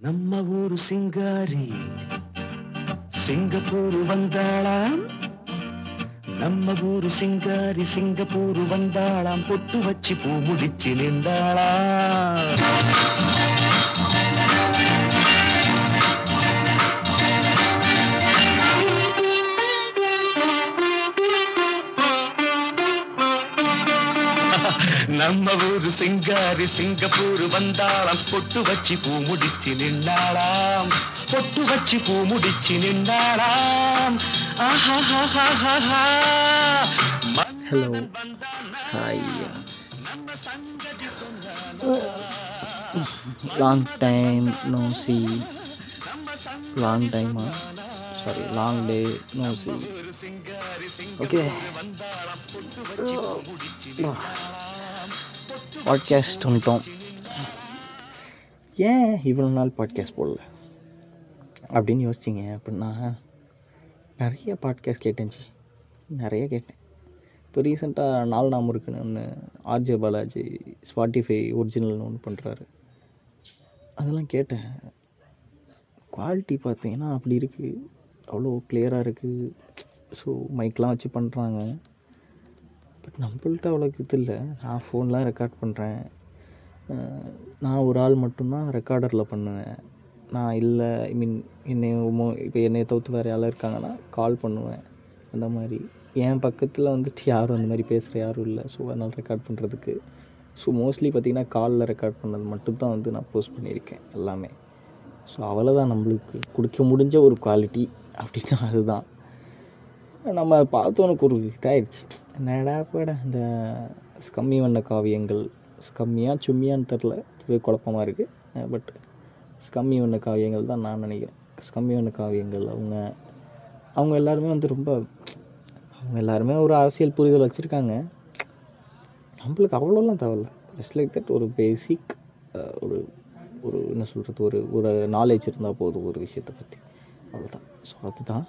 நம்ம ஊரு சிங்காரி. சிங்கப்பூர் வந்தாளாம். நம்ம ஊரு சிங்காரி சிங்கப்பூர் வந்தாளாம். பொட்டு வச்சு பூ முடிச்சு நம்ம ஊரு சிங்காரி சிங்கப்பூர் வந்தாளாம். பொட்டு வச்சு பூ முடிச்சு நின்னாளாம். பொட்டு வச்சு பூ முடிச்சு நின்னாளாம். Hello hi long time no see long டைமா sorry long day no see okay podcast வந்துட்டோம். ஏன் இவ்வளோ நாள் பாட்காஸ்ட் போடல? அப்படின்னு யோசிச்சிங்க அப்படின்னா நிறைய பாட்காஸ்ட் கேட்டேன்ச்சி நிறைய கேட்டேன். இப்போ ரீசெண்டாக நாலு நாம் இருக்குன்னு ஒன்று ஆர்ஜே பாலாஜி ஸ்பாட்டிஃபை ஒரிஜினல்னு ஒன்று பண்ணுறாரு அதெல்லாம் கேட்டேன். குவாலிட்டி பார்த்தீங்கன்னா அப்படி இருக்குது அவ்வளோ கிளியராக இருக்குது ஸோ மைக்லாம் வச்சு பண்ணுறாங்க பட் நம்மள்ட்ட அவ்வளோக்கு இது இல்லை. நான் ஃபோன்லாம் ரெக்கார்ட் பண்ணுறேன் நான் ஒரு ஆள் மட்டும்தான் ரெக்கார்டரில் பண்ணுவேன். நான் இல்லை ஐ மீன் என்னை மோ இப்போ என்னை தவிர்த்து வேறு யாரும் இருக்காங்கன்னா கால் பண்ணுவேன். அந்த மாதிரி. என் பக்கத்தில் வந்துட்டு யாரும் அந்த மாதிரி பேசுகிற யாரும் இல்லை. ஸோ அதனால் ரெக்கார்ட் பண்ணுறதுக்கு ஸோ மோஸ்ட்லி பார்த்திங்கன்னா காலில் ரெக்கார்ட் பண்ணது மட்டும்தான் வந்து நான் போஸ்ட் பண்ணியிருக்கேன். எல்லாமே. ஸோ அவ்வளோதான் நம்மளுக்கு. கொடுக்க முடிஞ்ச ஒரு குவாலிட்டி அப்படின்னா அதுதான். நம்ம பார்த்தவனுக்கு ஒரு இதாகிடுச்சு என்னடா போட இந்த கம்மி வண்ண காவியங்கள். கம்மியாக சும்மியான்னு தெரில இது குழப்பமாக இருக்குது பட் ஸ்கம்மி வண்ண காவியங்கள் தான் நான் நினைக்கிறேன். ஸ்கம்மி வண்ண காவியங்கள் அவங்க அவங்க எல்லாருமே வந்து ரொம்ப அவங்க எல்லாருமே ஒரு அரசியல் புரிதல் வச்சுருக்காங்க. நம்மளுக்கு அவ்வளோலாம் தேவையில்ல. ஜஸ்ட் லைக் தட் ஒரு பேசிக் ஒரு ஒரு என்ன சொல்கிறது ஒரு ஒரு நாலேஜ் இருந்தால் போதும் ஒரு விஷயத்தை பற்றி அவ்வளோதான் ஸோ அதுதான்.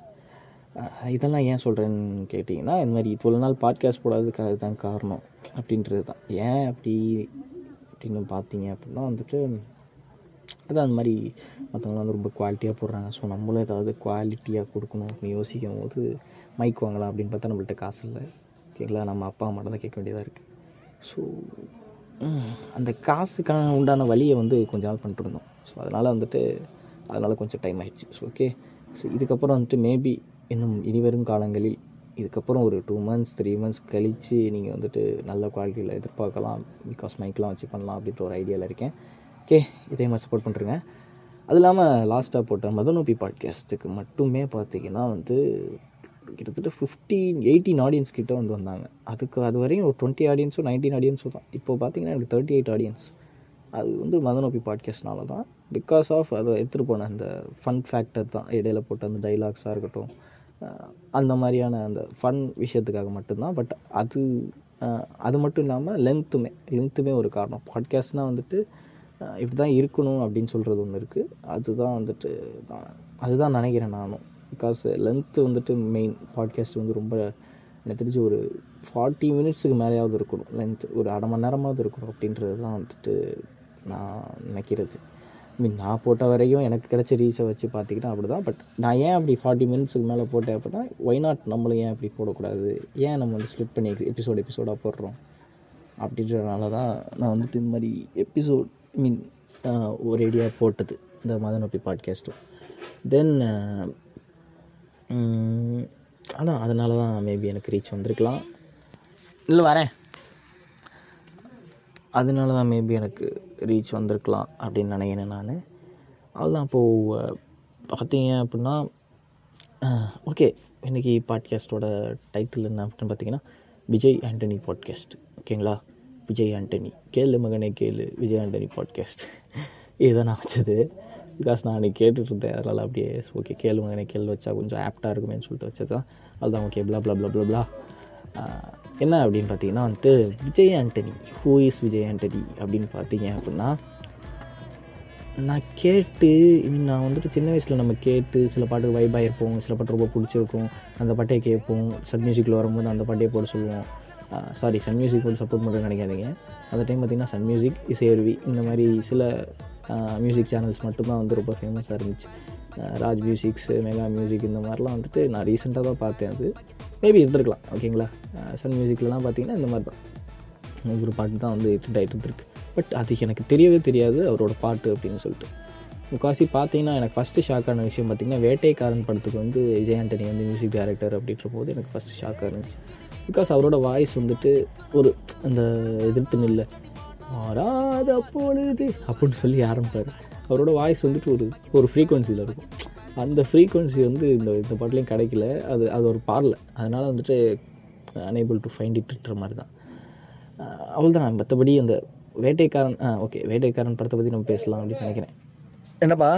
இதெல்லாம் ஏன் சொல்கிறேன்னு கேட்டிங்கன்னா இந்த மாதிரி இவ்வளோ நாள் பாட்காஸ்ட் போடாததுக்கு அதுதான் காரணம் அப்படின்றது தான் ஏன் அப்படி அப்படின்னு பார்த்தீங்க அப்படின்னா வந்துட்டு அதான் அந்த மாதிரி மற்றவங்களாம் வந்து ரொம்ப குவாலிட்டியாக போடுறாங்க. ஸோ நம்மளும் ஏதாவது குவாலிட்டியாக கொடுக்கணும் அப்படின்னு யோசிக்கும் போது மைக் வாங்கலாம் அப்படின்னு பார்த்தா நம்மள்ட்ட காசு இல்லை. கேட்கலாம் நம்ம அப்பா அம்மாட்ட தான் கேட்க வேண்டியதாக இருக்குது ஸோ அந்த காசுக்கான உண்டான வழியை வந்து கொஞ்ச நாள் பண்ணிட்டு இருந்தோம். ஸோ அதனால் வந்துட்டு அதனால் கொஞ்சம் டைம் ஆகிடுச்சு ஸோ ஓகே ஸோ இதுக்கப்புறம் வந்துட்டு மேபி இன்னும் இனிவரும் காலங்களில் இதுக்கப்புறம் ஒரு டூ மந்த்ஸ் த்ரீ மந்த்ஸ் கழித்து நீங்கள் வந்துட்டு நல்ல குவாலிட்டியில் எதிர்பார்க்கலாம். பிகாஸ் மைக்லாம் வச்சு பண்ணலாம் அப்படின்ற ஒரு ஐடியாவில் இருக்கேன். ஓகே இதே மாதிரி சப்போர்ட் பண்ணுறேங்க அது இல்லாமல் லாஸ்ட்டாக போட்ட மதனோபி பாட்காஸ்ட்டுக்கு மட்டுமே பார்த்தீங்கன்னா வந்து கிட்டத்தட்ட ஃபிஃப்டீன் எயிட்டீன் ஆடியன்ஸ் கிட்ட வந்து வந்தாங்க. அதுக்கு அது வரையும் ஒரு டுவெண்ட்டி ஆடியன்ஸும் நைன்டீன் ஆடியன்ஸும் தான். இப்போ பார்த்தீங்கன்னா எனக்கு தேர்ட்டி எயிட் ஆடியன்ஸ் அது வந்து மதனோபி பாட்காஸ்ட்னால தான். பிகாஸ் ஆஃப் அதை எடுத்துகிட்டு போன அந்த ஃபன் ஃபேக்டர் தான். இடையில போட்ட அந்த டைலாக்ஸாக இருக்கட்டும் அந்த மாதிரியான அந்த ஃபன் விஷயத்துக்காக மட்டும்தான். பட் அது அது மட்டும் இல்லாமல் லென்த்துமே லென்த்துமே ஒரு காரணம். பாட்காஸ்ட்னால் வந்துட்டு இப்படி தான் இருக்கணும் அப்படின்னு சொல்கிறது ஒன்று இருக்குது அதுதான் வந்துட்டு நான் அதுதான் நினைக்கிறேன் நானும். பிகாஸ் லென்த்து வந்துட்டு மெயின் பாட்காஸ்ட் வந்து ரொம்ப எனக்கு தெரிஞ்சு ஒரு ஃபார்ட்டி மினிட்ஸுக்கு மேலேயாவது இருக்கணும். லென்த்து ஒரு அரை மணி நேரமாவது இருக்கணும் அப்படின்றது தான் வந்துட்டு நான் நினைக்கிறது. மீன் நான் போட்ட வரையும் எனக்கு கிடைச்ச ரீச்சை வச்சு பார்த்திங்கன்னா அப்படி தான் பட் நான் ஏன் அப்படி ஃபார்ட்டி மினிட்ஸுக்கு மேலே போட்டேன் அப்படின்னா ஒய் நாட் நம்மளும் ஏன் அப்படி போடக்கூடாது? ஏன் நம்ம வந்து ஸ்லிப் பண்ணி எபிசோட் எபிசோடாக போடுறோம்? அப்படின்றதுனால தான் நான் வந்துட்டு இந்த மாதிரி எபிசோட் மீன் ஒரேடியாக போட்டது. இந்த மதனொப்பி பாட்காஸ்ட்டும் தென் அதான் அதனால தான் மேபி எனக்கு ரீச் வந்திருக்கலாம். இல்லை வரேன். அதனால தான் மேபி எனக்கு ரீச் வந்திருக்கலாம் அப்படின்னு நினைக்கிறேன் நான். அதுதான் இப்போது பார்த்தீங்க அப்படின்னா ஓகே இன்றைக்கி பாட்காஸ்ட்டோட டைட்டில் என்ன அப்படின்னு பார்த்தீங்கன்னா விஜய் ஆண்டனி பாட்காஸ்ட் ஓகேங்களா விஜய் ஆண்டனி. கேளு மகனே கேளு. விஜய் ஆண்டனி பாட்காஸ்ட் இதுதான் நான் வச்சது. பிகாஸ் நான் அன்றைக்கி கேட்டுட்டு இருந்தேன் அதனால் அப்படியே ஓகே கேளு மகனே கேள்வி வச்சா கொஞ்சம் ஆப்டாக இருக்குமேன்னு சொல்லிட்டு வச்சது தான் அதுதான் okay blah blah blah blah என்ன அப்படின்னு பார்த்தீங்கன்னா வந்துட்டு விஜய் ஆண்டனி ஹூ இஸ் விஜய் ஆண்டனி அப்படின்னு பார்த்தீங்க அப்படின்னா நான் கேட்டு நான் வந்துட்டு சின்ன வயசில் நம்ம கேட்டு சில பாட்டுக்கு வைபாக இருப்போம் சில பாட்டு ரொம்ப பிடிச்சிருக்கும். அந்த பாட்டே கேட்போம். சன் மியூசிக்கில் வரும்போது அந்த பாட்டே போட சொல்லுவோம். சாரி சன் மியூசிக் போட்டு சப்போர்ட் பண்ணுறது நினைக்காதீங்க. அந்த டைம் பார்த்திங்கன்னா சன் மியூசிக் இசையருவி இந்த மாதிரி சில மியூசிக் சேனல்ஸ் மட்டும்தான் வந்து ரொம்ப ஃபேமஸாக இருந்துச்சு. ராஜ் மியூசிக்ஸ் மெகா மியூசிக் இந்த மாதிரிலாம் வந்துட்டு நான் ரீசெண்டாக தான் பார்த்தேன் அது. மேபி இருந்திருக்கலாம் ஓகேங்களா சன் மியூசிக்லலாம் பார்த்தீங்கன்னா இந்த மாதிரி தான். ஒரு பாட்டு தான் வந்து ஹிட் ஆகிட்டு இருந்திருக்கு. பட் அது எனக்கு தெரியவே தெரியாது அவரோட பாட்டு அப்படின்னு சொல்லிட்டு. முக்காசி பார்த்தீங்கன்னா எனக்கு ஃபஸ்ட்டு ஷாக்கான விஷயம் பார்த்திங்கன்னா வேட்டைக்காரன் படத்துக்கு வந்து விஜய் ஆண்டனி வந்து மியூசிக் டைரக்டர் அப்படின்ற போது எனக்கு ஃபஸ்ட்டு ஷாக்காக இருந்துச்சு. பிகாஸ் அவரோட வாய்ஸ் வந்துட்டு ஒரு அந்த எதிர்த்து நில்ல மாறாத பொழுது அப்படின்னு சொல்லி ஆரம்பிப்பார். அவரோட வாய்ஸ் வந்துட்டு ஒரு ஒரு ஃப்ரீக்குவென்சியில் இருக்கும். அந்த ஃப்ரீக்குவன்சி வந்து இந்த இந்த பாட்டிலையும் கிடைக்கல. அது அது ஒரு பாடல. அதனால் வந்துட்டு அனேபிள் டு ஃபைண்ட் இட்ன்ற மாதிரி தான். அவ்வளோதான் மற்றபடி அந்த வேட்டைக்காரன் ஆ ஓகே வேட்டைக்காரன் படத்தை பற்றி நம்ம பேசலாம் அப்படின்னு நினைக்கிறேன். என்னப்பா?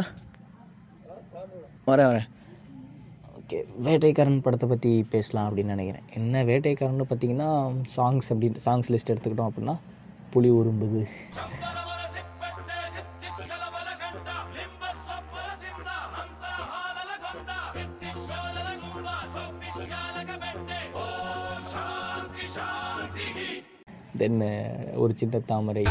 வரேன் வரேன். ஓகே வேட்டைக்காரன் படத்தை பற்றி பேசலாம் அப்படின்னு நினைக்கிறேன். என்ன வேட்டைக்காரன்னு பார்த்தீங்கன்னா சாங்ஸ் அப்படின்னு சாங்ஸ் லிஸ்ட் எடுத்துக்கிட்டோம் அப்படின்னா புலி உரும்புது தென் ஒரு சின்ன தாமரை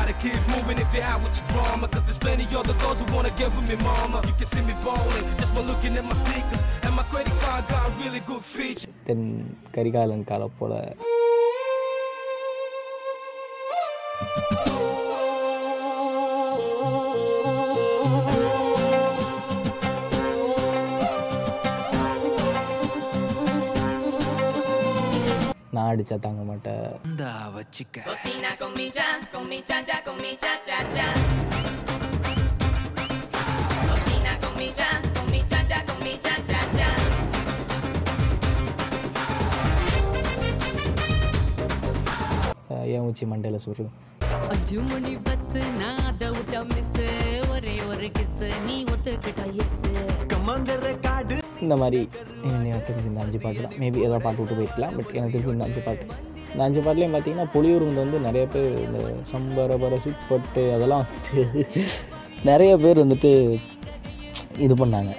தென் கரிகாலன் காலை போல நான் அடிச்சா தாங்க மாட்டேன் cha. அஹ் ஏன் உச்சி மண்டையில் சுரு அஞ்சு மணி பஸ் நான் அதை விட்ட மிஸ் ஒரே ஒரு கிஸ் நீ ஒத்துக்கிட்ட எஸ் இந்த மாதிரி எனக்கு தெரிஞ்ச இந்த அஞ்சு பாட்டு தான். மேபி ஏதாவது பாட்டு விட்டு போயிருக்கலாம் பட் எனக்கு தெரிஞ்ச இந்த அஞ்சு பாட்டு. இந்த அஞ்சு பாட்டுலேயும் பார்த்தீங்கன்னா புலியூருங்க வந்து நிறைய பேர் இந்த சம்பரபர சுப்பட்டு அதெல்லாம் வந்துட்டு நிறைய பேர் வந்துட்டு இது பண்ணாங்க.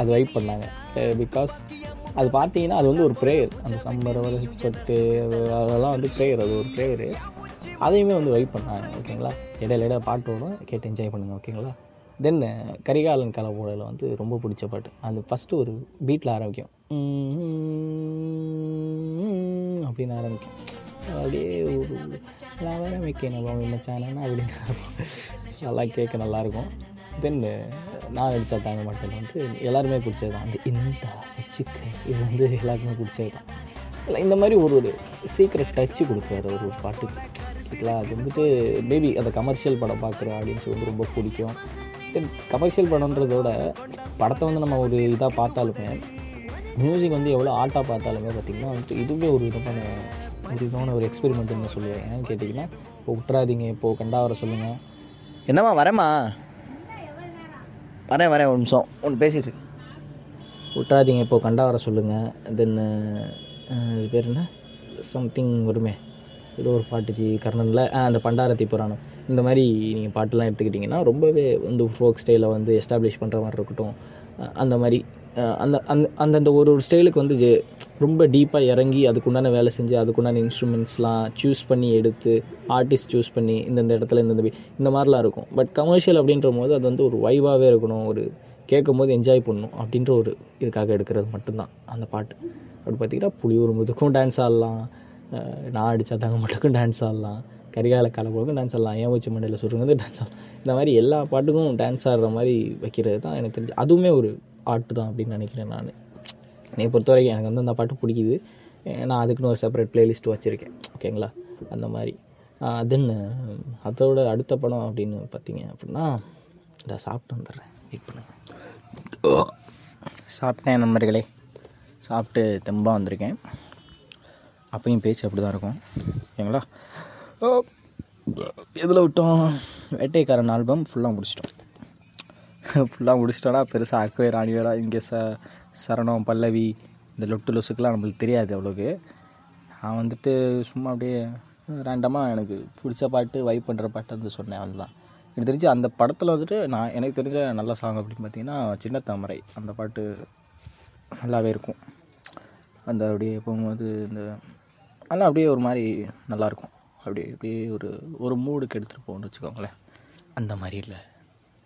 அது வைப் பண்ணாங்க. பிகாஸ் அது பார்த்தீங்கன்னா அது வந்து ஒரு ப்ரேயர் அந்த சம்பரபர சுப்பட்டு அதெல்லாம் வந்து ப்ரேயர் அது ஒரு ப்ரேயரு அதையுமே வந்து வைப் பண்ணாங்க ஓகேங்களா இடையில இடையில பாட்டு கேட்டு என்ஜாய் பண்ணுங்கள் ஓகேங்களா தென் கரிகாலன் கலப்போடையில் வந்து ரொம்ப பிடிச்ச பாட்டு. அந்த ஃபஸ்ட்டு ஒரு பீட்டில் ஆரம்பிக்கும். அப்படின்னு ஆரம்பிக்கும். அப்படியே ஒரு லவன என்ன மச்சானா அப்படின்னு நல்லா கேட்க நல்லாயிருக்கும். தென் நான் நடித்தா தாங்க மாட்டேன். வந்து எல்லாருமே பிடிச்சது தான் அந்த இந்த வச்சுக்க இது வந்து எல்லாருக்குமே பிடிச்சது தான் இல்லை இந்த மாதிரி ஒரு ஒரு சீக்கிரம் டச்சு கொடுக்குறாரு ஒரு ஒரு பாட்டுக்கு. ஓகேங்களா அது வந்துட்டு மேபி அந்த கமர்ஷியல் படம் பார்க்குற ஆடியன்ஸுக்கு வந்து ரொம்ப பிடிக்கும். தென் கமர்ஷியல் படம்ன்றதோட படத்தை வந்து நம்ம ஒரு இதாக பார்த்தாலுமே மியூசிக் வந்து எவ்வளோ ஆட்டாக பார்த்தாலுமே பார்த்திங்கன்னா வந்துட்டு இதுவே ஒரு விதமான ஒரு விதமான ஒரு எக்ஸ்பெரிமெண்ட்னு சொல்லுவேன். ஏன்னு கேட்டிங்கன்னா இப்போ விட்றாதீங்க இப்போது கண்டா வர சொல்லுங்கள் என்னம்மா வரேம்மா. வரேன் வரேன் ஒரு நிமிஷம். ஒன்று பேசிட்டு. விட்றாதீங்க இப்போது கண்டா வர சொல்லுங்கள் தென் இது பேர் என்ன? சம்திங் வருமே. ஏதோ ஒரு பாட்டுச்சு கர்ணனில் அந்த பண்டாரத்தி புராணம். இந்த மாதிரி நீங்கள் பாட்டெலாம் எடுத்துக்கிட்டிங்கன்னா ரொம்பவே வந்து ஃபோக் ஸ்டைலை வந்து எஸ்டாப்ளிஷ் பண்ணுற மாதிரி இருக்கட்டும். அந்த மாதிரி அந்த அந்த அந்தந்த ஒரு ஒரு ஸ்டைலுக்கு வந்து ஜெ- ரொம்ப டீப்பாக இறங்கி அதுக்குண்டான வேலை செஞ்சு அதுக்குண்டான இன்ஸ்ட்ருமெண்ட்ஸ்லாம் சூஸ் பண்ணி எடுத்து ஆர்டிஸ்ட் சூஸ் பண்ணி இந்தந்த இடத்துல இந்தந்த இந்த மாதிரிலாம் இருக்கும். பட் கமர்ஷியல் அப்படின்ற போது அது வந்து ஒரு வைவாகவே இருக்கணும். ஒரு கேட்கும்போது என்ஜாய் பண்ணணும் அப்படின்ற ஒரு இதுக்காக எடுக்கிறது மட்டும்தான் அந்த பாட்டு. அப்படி பார்த்தீங்கன்னா ஒரு முதுக்கும் டான்ஸ் ஆடலாம். நான் அடித்தா தங்க மட்டுக்கும் டான்ஸ் ஆடலாம் கரிகால கலப்புக்கும் டான்ஸ் ஆடலாம் ஏன் வச்சு மண்டையில் சுருங்கிறது டான்ஸ் ஆடலாம் இந்த மாதிரி எல்லா பாட்டுக்கும் டான்ஸ் ஆடுற மாதிரி வைக்கிறது தான் எனக்கு தெரிஞ்சு. அதுவுமே ஒரு ஆர்ட் தான் அப்படின்னு நினைக்கிறேன் நான். என்னை பொறுத்த வரைக்கும் எனக்கு வந்து அந்த பாட்டு பிடிக்குது. நான் அதுக்குன்னு ஒரு செப்பரேட் பிளேலிஸ்ட் வச்சுருக்கேன். ஓகேங்களா? அந்த மாதிரி. தென் அதோட அடுத்த படம் அப்படின்னு பார்த்தீங்க அப்படின்னா இதை சாப்பிட்டு வந்துடுறேன். வெயிட் பண்ணுங்கள் சாப்பிட்டேன் நண்பர்களே. சாப்பிட்டு தெம்பாக வந்திருக்கேன். அப்பையும் பேச்சு அப்படி தான் இருக்கும். ஓகேங்களா? எதில் விட்டோம்? வேட்டைக்காரன் ஆல்பம் ஃபுல்லாக முடிச்சிட்டோம். ஃபுல்லாக முடிச்சிட்டோடா பெருசாக அக்வே ராணியோட இங்கே ச சரணம் பல்லவி இந்த லொட்டு லொசுக்கெலாம் நம்மளுக்கு தெரியாது அவ்வளோக்கு நான் வந்துட்டு சும்மா அப்படியே ரேண்டமாக எனக்கு பிடிச்ச பாட்டு வைப் பண்ணுற பாட்டு வந்து சொன்னேன் அதுதான். எனக்கு தெரிஞ்சு அந்த படத்தில் வந்துட்டு நான் எனக்கு தெரிஞ்ச நல்ல சாங் அப்படின்னு பார்த்தீங்கன்னா சின்ன தாமரை. அந்த பாட்டு நல்லாவே இருக்கும். அந்த அப்படியே போகும்போது இந்த ஆனால் அப்படியே ஒரு மாதிரி நல்லாயிருக்கும். அப்படியே அப்படியே ஒரு ஒரு மூடுக்கு எடுத்துகிட்டு போகணும்னு வச்சுக்கோங்களேன். அந்த மாதிரி இல்லை.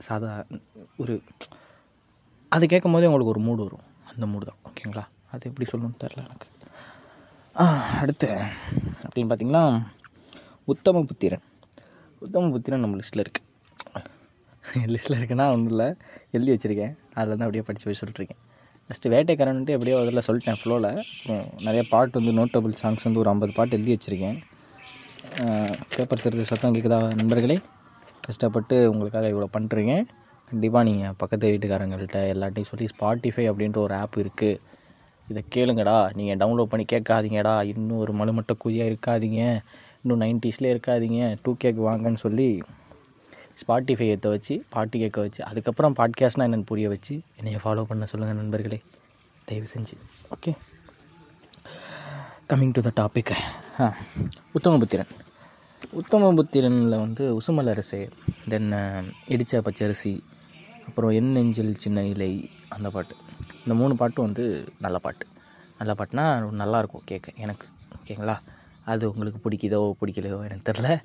சாதா ஒரு அது கேட்கும் போதே உங்களுக்கு ஒரு மூடு வரும். அந்த மூடு தான். ஓகேங்களா? அது எப்படி சொல்லணும்னு தெரில எனக்கு. அடுத்து அப்படின்னு பார்த்தீங்கன்னா உத்தம புத்திரன். உத்தம புத்திரன் நம்ம லிஸ்ட்டில் இருக்குது லிஸ்ட்டில் இருக்குன்னா ஒன்றும் இல்லை. எழுதி வச்சுருக்கேன். அதில் தான் அப்படியே படித்து போய் சொல்லிட்டுருக்கேன் ஃபஸ்ட்டு வேட்டைக்காரன்ட்டு எப்படியோ அதில் சொல்லிட்டேன் ஃப்ளோவில் அப்புறம் நிறைய பாட்டு வந்து நோட்டபுள் சாங்ஸ் வந்து ஒரு ஐம்பது பாட்டு எழுதி வச்சுருக்கேன். பேப்பர் திருத்த சத்தம் கேட்குதா நண்பர்களே? கஷ்டப்பட்டு உங்களுக்காக இவ்வளோ பண்ணுறீங்க கண்டிப்பாக நீங்கள் பக்கத்து வீட்டுக்காரங்கள்ட்ட எல்லாட்டையும் சொல்லி ஸ்பாட்டிஃபை அப்படின்ற ஒரு ஆப் இருக்குது இதை கேளுங்கடா. நீங்கள் டவுன்லோட் பண்ணி கேட்காதீங்கடா. இன்னும் ஒரு மலுமட்ட குழியாக இருக்காதீங்க. இன்னும் நைன்டிஸ்லேயே இருக்காதீங்க. டூ கேக் வாங்கன்னு சொல்லி ஸ்பாட்டிஃபை ஏற்ற வச்சு பாட்டு கேட்க வச்சு அதுக்கப்புறம் பாட்காஸ்ட்னால் என்னென்னு புரிய வச்சு என்னையை ஃபாலோ பண்ண சொல்லுங்கள் நண்பர்களே. தயவு செஞ்சு. Okay coming to the topic Uthamaputhiran உத்தமபுத்திரனில் வந்து உசுமல் அரசு தென் இடித்த பச்சரிசி அப்புறம் என் நெஞ்சில் சின்ன இலை அந்த பாட்டு. இந்த மூணு பாட்டும் வந்து நல்ல பாட்டு. நல்ல பாட்டுனா நல்லாயிருக்கும் கேட்க எனக்கு. ஓகேங்களா? அது உங்களுக்கு பிடிக்குதோ பிடிக்கலையோ எனக்கு தெரில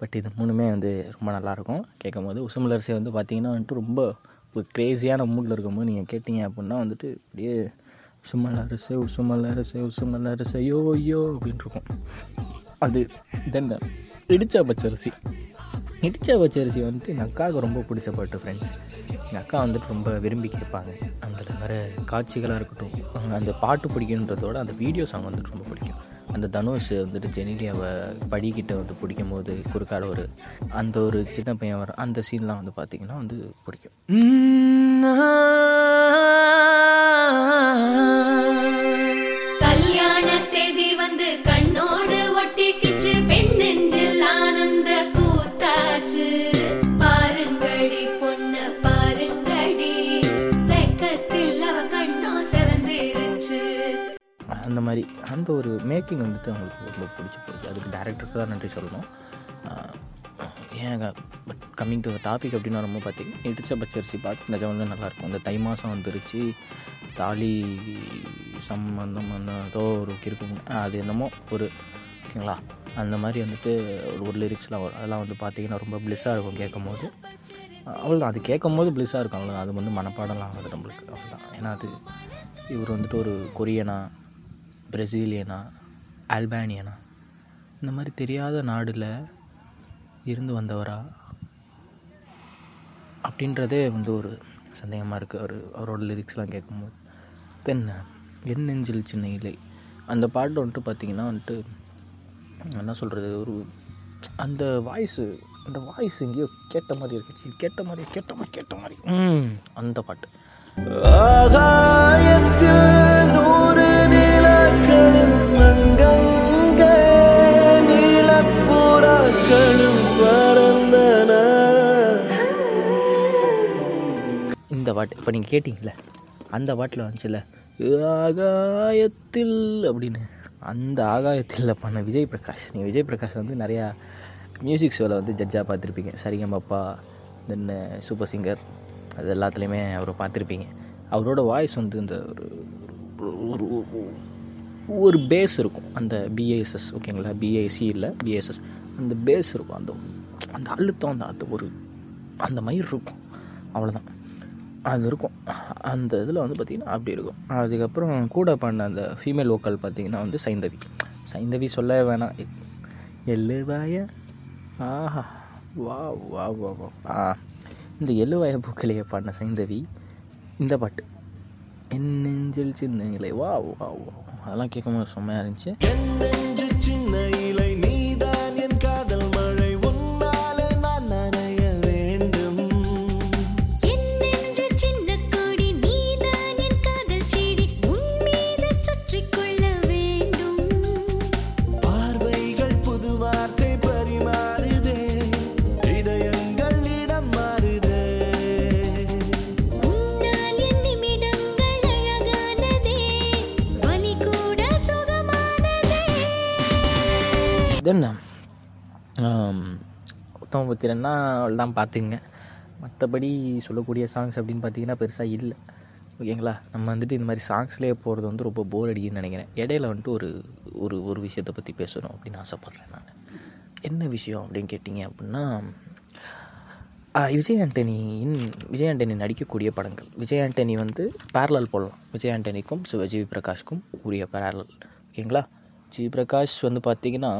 பட் இது மூணுமே வந்து ரொம்ப நல்லாயிருக்கும். கேட்கும் போது உசுமல் அரிசி வந்து பார்த்தீங்கன்னா வந்துட்டு ரொம்ப ஒரு க்ரேஸியான மூடில் இருக்கும்போது நீங்கள் கேட்டிங்க அப்படின்னா வந்துட்டு அப்படியே உசுமல் அரிசி உசுமல் அரிசி உசுமல் அரிசி யோ யோ அப்படின்னு இருக்கும். அது தென் இடிச்சா பச்சரிசி இடிச்சா பச்சரிசி வந்துட்டு எங்கள் அக்காவுக்கு ரொம்ப பிடிச்ச பாட்டு ஃப்ரெண்ட்ஸ் எங்கள் அக்கா வந்துட்டு ரொம்ப விரும்பி கேட்பாங்க. அதில் வர காட்சிகளாக இருக்கட்டும் அந்த பாட்டு பிடிக்குன்றதோட அந்த வீடியோ சாங் வந்துட்டு ரொம்ப பிடிக்கும். அந்த தனுஷ் வந்துட்டு ஜெனிலியாவை படிக்கிட்ட வந்து பிடிக்கும் போது குறுக்கால ஒரு அந்த ஒரு சின்ன பையன் வர அந்த சீன்லாம் வந்து பார்த்திங்கன்னா வந்து பிடிக்கும். கல்யாண தேதி வந்து கண்ணோடு ஒட்டிக்கிச்சு பெண் நெஞ்சில் ஆனந்த கூத்தாச்சு. பாருங்கடி பொண்ண பாருங்கடி. வெக்கத்தில் அவ கண்ணோ செவந்திருச்சு அந்த மாதிரி அந்த ஒரு மேக்கிங் வந்துட்டு அவங்களுக்கு ரொம்ப பிடிச்சி போச்சு. அதுக்கு டேரக்டருக்கு தான் நன்றி சொல்லணும். ஏன் பட் கம்மிங் டு டாபிக் அப்படின்னு வரும்போது பார்த்தீங்கன்னா இடிச்ச பச்சரிசி பார்த்து நிஜம் வந்து நல்லாயிருக்கும். இந்த தை மாதம் வந்துருச்சு தாலி சம்பந்தம் அந்த ஏதோ ஒரு இருக்கும் அது என்னமோ ஒரு ஓகேங்களா? அந்த மாதிரி வந்துட்டு ஒரு ஒரு லிரிக்ஸ்லாம் வரும். அதெல்லாம் வந்து பார்த்திங்கன்னா ரொம்ப ப்ளிஸ்ஸாக இருக்கும் கேட்கும் போது அவ்வளோதான் அது கேட்கும் போது ப்ளிஸ்ஸாக இருக்கும். அவ்வளோதான் அது வந்து மனப்பாடம்லாம் ஆகுது நம்மளுக்கு. அவ்வளோதான் ஏன்னா அது இவர் வந்துட்டு ஒரு கொரியனா பிரசீலியனா அல்பானியனா இந்த மாதிரி தெரியாத நாடில் இருந்து வந்தவரா? அப்படின்றதே வந்து ஒரு சந்தேகமாக இருக்குது அவர் அவரோட லிரிக்ஸ்லாம் கேட்கும்போது. தென் என் நெஞ்சில் சின்ன இலை. அந்த பாட்டு வந்துட்டு பார்த்திங்கன்னா வந்துட்டு என்ன சொல்கிறது ஒரு அந்த வாய்ஸு அந்த வாய்ஸ் எங்கேயோ கேட்ட மாதிரி இருக்குச்சு கேட்ட மாதிரி கேட்ட மாதிரி கேட்ட மாதிரி. ம், அந்த பாட்டு ஆகாயத்தில் பாட்டு இப்போ நீங்கள் கேட்டிங்கல்ல அந்த பாட்டில் வந்துச்சுல்ல ஆகாயத்தில் அப்படின்னு. அந்த ஆகாயத்தில் பண்ண விஜய் பிரகாஷ் நீங்கள் விஜய் பிரகாஷ் வந்து நிறையா மியூசிக் ஷோவில் வந்து ஜட்ஜாக பார்த்துருப்பீங்க. Sa Re Ga Ma Pa then super uh, singer அது எல்லாத்துலேயுமே அவரை பார்த்துருப்பீங்க. அவரோட வாய்ஸ் வந்து இந்த ஒரு ஒரு ஒரு- ஒரு பேஸ் இருக்கும். அந்த பிஏஎஸ்எஸ் ஓகேங்களா? பிஏசி இல்லை பிஎஸ்எஸ் அந்த பேஸ் இருக்கும். அந்த அந்த அழுத்தம் அந்த அது ஒரு அந்த மயிர் இருக்கும். அவ்வளோதான் அது இருக்கும். அந்த இதில் வந்து பார்த்திங்கன்னா அப்படி இருக்கும். அதுக்கப்புறம் கூட பண்ண அந்த ஃபீமேல் வோக்கல் பார்த்திங்கன்னா வந்து சைந்தவி. சைந்தவி சொல்லவே வேணாம். எள்ளுவாய ஆஹா வா வா வா வா ஆ இந்த எள்ளுவாய பூக்களையே பாடின சைந்தவி இந்த பாட்டு. என் நெஞ்சில் சின்ன இலை. வா வா வா அதெல்லாம் கேட்கும்போது செம்மையாக இருந்துச்சு. உத்தமபுத்திரன்னா எல்லாம் பார்த்துங்க மற்றபடி சொல்லக்கூடிய சாங்ஸ் அப்படின்னு பார்த்தீங்கன்னா பெருசாக இல்லை. ஓகேங்களா நம்ம வந்துட்டு இந்த மாதிரி சாங்ஸ்லேயே போகிறது வந்து ரொம்ப போர் அடிக்குன்னு நினைக்கிறேன். இடையில வந்துட்டு ஒரு ஒரு ஒரு விஷயத்தை பற்றி பேசணும் அப்படின்னு ஆசைப்பட்றேன் நான். என்ன விஷயம் அப்படின்னு கேட்டிங்க அப்படின்னா விஜய் ஆண்டனியின் விஜய் ஆண்டனி நடிக்கக்கூடிய படங்கள். விஜய் ஆண்டனி வந்து பேரலல் போடலாம். விஜய் ஆண்டனிக்கும் சிவஜி பிரகாஷ்க்கும் உரிய பேரலல் ஓகேங்களா ஜி பிரகாஷ் வந்து பார்த்திங்கன்னா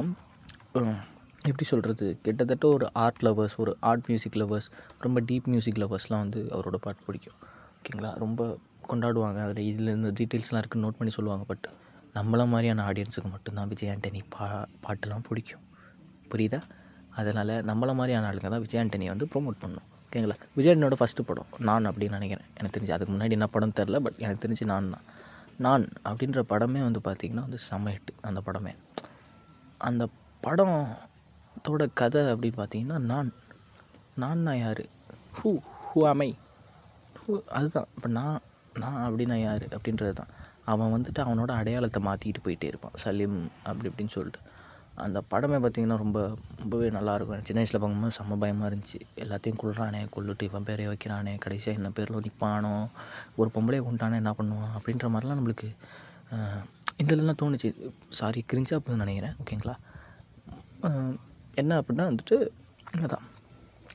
எப்படி சொல்கிறது கிட்டத்தட்ட ஒரு ஆர்ட் லவர்ஸ் ஒரு ஆர்ட் மியூசிக் லவர்ஸ் ரொம்ப டீப் மியூசிக் லவர்ஸ்லாம் வந்து அவரோட பாட்டு பிடிக்கும். ஓகேங்களா? ரொம்ப கொண்டாடுவாங்க. அதில் இதில் இந்த டீட்டெயில்ஸ்லாம் இருக்குன்னு நோட் பண்ணி சொல்லுவாங்க. பட் நம்மள மாதிரியான ஆடியன்ஸுக்கு மட்டும்தான் விஜய் ஆண்டனி பா பாட்டெல்லாம் பிடிக்கும். புரியுதா? அதனால் நம்மள மாதிரியான ஆளுங்க தான் விஜய் ஆண்டனியை வந்து ப்ரோமோட் பண்ணணும். ஓகேங்களா? விஜய் ஆண்டனியோட ஃபஸ்ட்டு படம் நான் அப்படின்னு நினைக்கிறேன். எனக்கு தெரிஞ்சு அதுக்கு முன்னாடி என்ன படம் தெரில பட் எனக்கு தெரிஞ்சு நான் தான். நான் அப்படின்ற படமே வந்து பார்த்திங்கன்னா வந்து செம ஹிட் அந்த படமே. அந்த படம் படத்தோட கதை அப்படின்னு பார்த்தீங்கன்னா நான் நான்னா யார்? ஹூ ஹூ அமை ஹூ அதுதான். இப்போ நான் நான் அப்படின்னா யார்? அப்படின்றது தான் அவன் வந்துட்டு அவனோட அடையாளத்தை மாற்றிக்கிட்டு போயிட்டே இருப்பான். சலீம் அப்படி இப்படின்னு சொல்லிட்டு. அந்த படமே பார்த்திங்கன்னா ரொம்ப ரொம்பவே நல்லாயிருக்கும் எனக்கு சின்ன வயசில் பார்க்கும்போது செம்ம பயமாக இருந்துச்சு. எல்லாத்தையும் கொள்றானே கொள்ளுட்டு இவன் பேரை வைக்கிறானே கடைசியாக என்ன பேரில் நிற்பானோ ஒரு பொம்பளையை கொண்டானே என்ன பண்ணுவான் அப்படின்ற மாதிரிலாம் நம்மளுக்கு இதெல்லாம் தோணுச்சு. சாரி கிரிஞ்சாப்புன்னு நினைக்கிறேன். ஓகேங்களா என்ன அப்படின்னா வந்துட்டு அதான்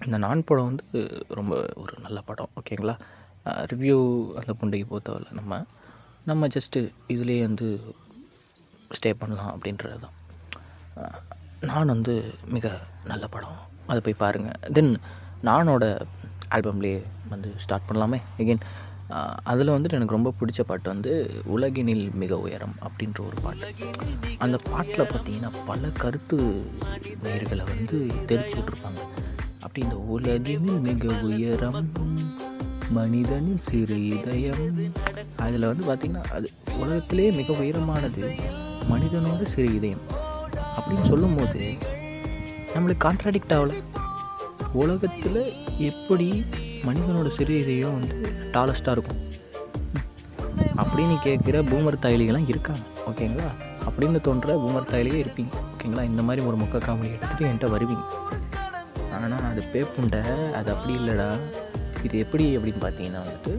இந்த நான் படம் வந்து ரொம்ப ஒரு நல்ல படம் ஓகேங்களா? ரிவ்யூ அந்த புண்டைக்கு பொறுத்தவரை நம்ம நம்ம ஜஸ்ட்டு இதுலேயே வந்து ஸ்டே பண்ணலாம் அப்படின்றது தான் நான் வந்து மிக நல்ல படம். அதை போய் பாருங்கள் தென் நானோட ஆல்பம்லேயே வந்து ஸ்டார்ட் பண்ணலாமே. எகெயின் அதில் வந்துட்டு எனக்கு ரொம்ப பிடிச்ச பாட்டு வந்து உலகினில் மிக உயரம் அப்படின்ற ஒரு பாட்டு. அந்த பாட்டில் பார்த்தீங்கன்னா பல கருத்து நேர்களை வந்து தெரிச்சு விட்ருப்பாங்க அப்படி இந்த உலகினில் மிக உயரம் மனிதனின் சிறு இதயம் அதில் வந்து பார்த்திங்கன்னா அது உலகத்திலே மிக உயரமானது மனிதனோட சிறு இதயம் அப்படின்னு சொல்லும்போது நம்மளுக்கு கான்ட்ராடிக்ட் ஆகலை. உலகத்தில் எப்படி மனிதனோட சிறு இதயம் வந்து டாலஸ்ட்டாக இருக்கும். அப்படின்னு கேட்குற பூமர் தாயலிகள்லாம் இருக்காங்க ஓகேங்களா? அப்படின்னு தோன்ற பூமர் தாயலியே இருப்பீங்க ஓகேங்களா? இந்த மாதிரி ஒரு முக்க காமெடி எடுத்துகிட்டு என்கிட்ட வருவீங்க. ஆனால் அது பேப்புண்டை அது அப்படி இல்லைடா. இது எப்படி அப்படின்னு பார்த்தீங்கன்னா வந்துட்டு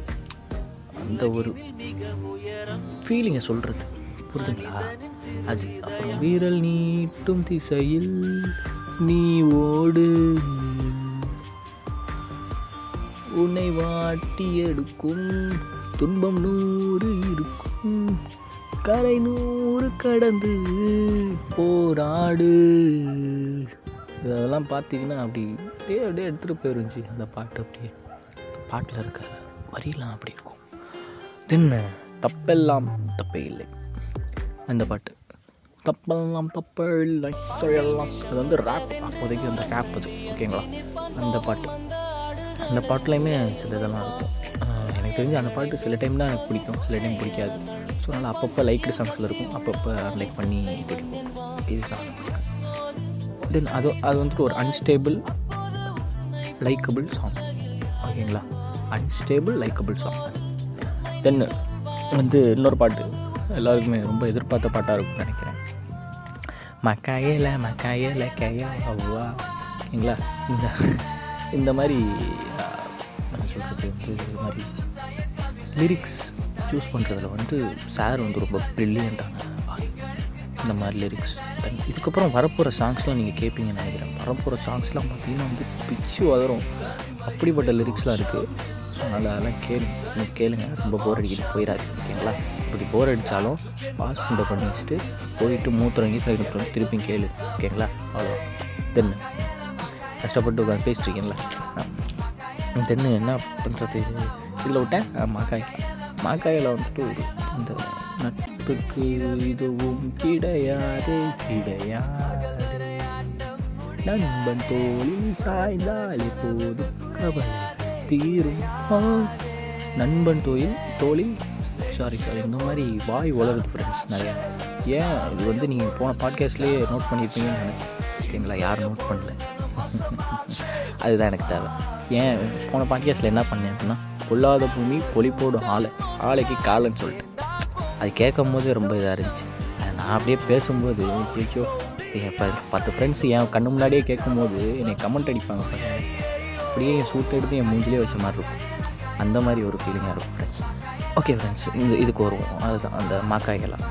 அந்த ஒரு ஃபீலிங்கை சொல்கிறது புரிதுங்களா? அது அப்புறம் வீரல் நீட்டும் திசையில் நீ ஓடு உன்னை வாட்டி எடுக்கும். துன்பம் நூறு இருக்கும். கரை நூறு கடந்து போராடு. இதெல்லாம் பார்த்தீங்கன்னா அப்படி அப்படியே அப்படியே எடுத்துகிட்டு போயிருந்துச்சு அந்த பாட்டு அப்படியே. பாட்டில் இருக்க வரியெல்லாம் அப்படி இருக்கும். தென் தப்பெல்லாம் தப்பே இல்லை. அந்த பாட்டு. தப்பெல்லாம் தப்பே இல்லை. அது வந்து ரேப் அப்போதைக்கு அந்த ரேப் அது. ஓகேங்களா அந்த பாட்டு. அந்த பாட்டுலையுமே சில இதெல்லாம் இருக்கும். எனக்கு தெரிஞ்சு அந்த பாட்டு சில டைம் தான் எனக்கு பிடிக்கும். சில டைம் பிடிக்காது. ஸோ அதனால் அப்பப்போ லைக்டு சாங்ஸில் இருக்கும். அப்பப்போ லைக் பண்ணி பிடிக்கும் இது சாங் தென் அது அது வந்துட்டு ஒரு அன்ஸ்டேபிள் லைக்கபிள் சாங் ஓகேங்களா அன்ஸ்டேபிள் லைக்கபிள் சாங் தென் வந்து இன்னொரு பாட்டு. எல்லாருக்குமே ரொம்ப எதிர்பார்த்த பாட்டாக இருக்கும்னு நினைக்கிறேன். மக்காயில மக்காயில கையா ஹவ்வா ஓகேங்களா இந்த இந்த மாதிரி என்ன சொல்கிறது வந்து இது மாதிரி லிரிக்ஸ் சூஸ் பண்ணுறதுல வந்து சார் வந்து ரொம்ப ப்ரில்லியண்ட்டான இந்த மாதிரி லிரிக்ஸ் இதுக்கப்புறம் வரப்போகிற சாங்ஸ்லாம் நீங்கள் கேட்பீங்கன்னு நினைக்கிறேன். வரப்போகிற சாங்ஸ்லாம் பார்த்தீங்கன்னா வந்து பிச்சு வளரும். அப்படிப்பட்ட லிரிக்ஸ்லாம் இருக்குது ஸோ அதனால் அதெல்லாம் கேளுங்க நீங்கள் கேளுங்க. ரொம்ப போர் அடிக்கிட்டு போயிடாது ஓகேங்களா இப்படி போர் அடித்தாலும் பாஸ் பண்ணுற பண்ணி வச்சுட்டு போயிட்டு மூத்திரம் கீத்திரம் திருப்பி கேளு ஓகேங்களா அவ்வளோ தென் கஷ்டப்பட்டு உட்காந்து பேசிட்டு தென்னு என்ன பண்ணுறது இதில் விட்டேன். ஆ, மாக்காய். மாக்காயில் வந்துட்டு ஒரு இந்த நட்புக்கு இதுவும் கிடையாது கிடையாது. நண்பன் தோழி சாய்ந்தால் எப்போதும் கவலை தீரும். நண்பன் தோயில் தோழி சாரி சாரி இந்த மாதிரி வாய் வளருது ஃப்ரெண்ட்ஸ் நிறையா. ஏன்? இது வந்து நீங்கள் போன பாட்காஸ்ட்லேயே நோட் பண்ணியிருப்பீங்கன்னு நினைக்கிறேன். ஓகேங்களா? யாரும் நோட் பண்ணல. அதுதான் எனக்கு தேவை. ஏன்? போன பாட்காஸ்ட்டில் என்ன பண்ணேன் அப்படின்னா கொல்லாத பூமி பொலி போடும் ஆலை ஆலைக்கு காலன்னு சொல்லிட்டு அது கேட்கும் போது ரொம்ப இதாக இருந்துச்சு. அது நான் அப்படியே பேசும்போது ஐயோ என் பத்து ஃப்ரெண்ட்ஸ் என் கண்ணு முன்னாடியே கேட்கும்போது என்னை கமெண்ட் அடிப்பாங்க அப்படியே என் சூட் எடுத்து என் மூஞ்சிலே வச்ச மாதிரி இருக்கும். அந்த மாதிரி ஒரு ஃபீலிங்காக இருக்கும் ஃப்ரெண்ட்ஸ் ஓகே ஃப்ரெண்ட்ஸ் இந்த இதுக்கு வருவோம். அதுதான் அந்த மாக்காய்கெல்லாம்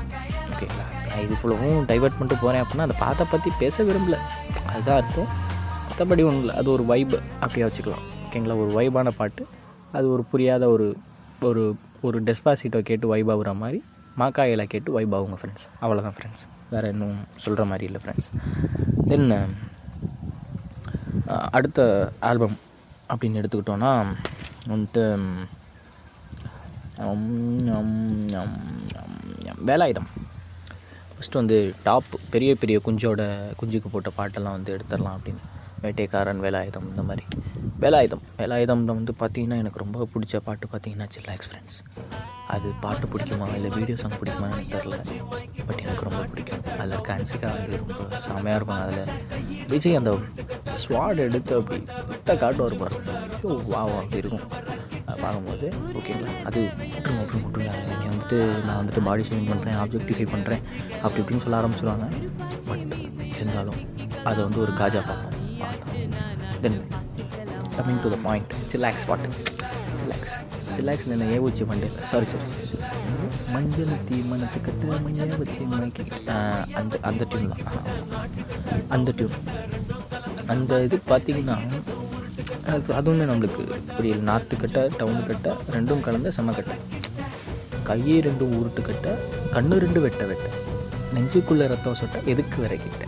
ஓகேங்களா நான் இது ஃபுல்லவும் டைவர்ட் பண்ணிட்டு போகிறேன் அப்படின்னா அந்த பார்த்த பற்றி பேச விரும்பல. அதுதான் அர்த்தம். மற்றபடி ஒன்றும் இல்லை அது ஒரு வைப் அப்படியே வச்சுக்கலாம். ஓகேங்களா ஒரு வைபான பாட்டு. அது ஒரு புரியாத ஒரு ஒரு ஒரு டெஸ்பாசிட்டோ கேட்டு வைபாகுற மாதிரி மாக்காயில் கேட்டு வைபாகுங்க ஃப்ரெண்ட்ஸ் அவ்வளோதான் ஃப்ரெண்ட்ஸ் வேறு இன்னும் சொல்கிற மாதிரி இல்லை ஃப்ரெண்ட்ஸ் தென் அடுத்த ஆல்பம் அப்படின்னு எடுத்துக்கிட்டோன்னா வந்துட்டு வேலாயுதம். ஃபஸ்ட்டு வந்து டாப் பெரிய பெரிய குஞ்சோட குஞ்சுக்கு போட்ட பாட்டெல்லாம் வந்து எடுத்துடலாம் அப்படின்னு. வேட்டைக்காரன் வேலாயுதம் இந்த மாதிரி. வேலாயுதம். வேலாயுதம்ல வந்து பார்த்தீங்கன்னா எனக்கு ரொம்ப பிடிச்ச பாட்டு பார்த்தீங்கன்னா சில்லா எக்ஸ்பீரியன்ஸ் அது பாட்டு பிடிக்குமா? இல்லை வீடியோ சாங் பிடிக்குமா எனக்கு தெரில பட் எனக்கு ரொம்ப பிடிக்கும். அதில் இருக்க அன்சிகா வந்து ரொம்ப செமையாக இருக்கும். அதில் விஜய் அந்த ஸ்வாட் எடுத்து அப்படி கிட்ட காட்டு வருப்பார் ஐயோ வா அப்படி இருக்கும். பார்க்கும்போது ஓகேங்களா அது விட்டுருங்க விட்டுருங்க விட்டுருங்க நீ வந்துட்டு நான் வந்துட்டு பாடி ஷேவிங் பண்ணுறேன் ஆப்ஜெக்டிஃபை பண்ணுறேன் அப்படி இப்படின்னு சொல்ல ஆரம்பிச்சிருவாங்க. பட் இருந்தாலும் அதை வந்து ஒரு காஜா பார்ப்போம். Then coming to the point chillax பாட்டு சிலாக்ஸ் சிலாக்ஸ் என்ன ஏ வச்சு மண்டே? சாரி சாரி மஞ்சள் தீ மனத்து கட்டு மஞ்சள் வச்சு மயக்கி அந்த அந்த டியூன் தான். அந்த டியூன் அந்த இது பார்த்தீங்கன்னா அது அதுவுமே நம்மளுக்கு புரியல. நார்த்து கட்டை டவுனு கட்டை ரெண்டும் கலந்த செம கட்டை. கையை ரெண்டும் உருட்டு கட்டை கண்ணு ரெண்டு வெட்ட வெட்ட. நெஞ்சுக்குள்ளே ரத்தம் சொட்ட எதுக்கு விறகிட்ட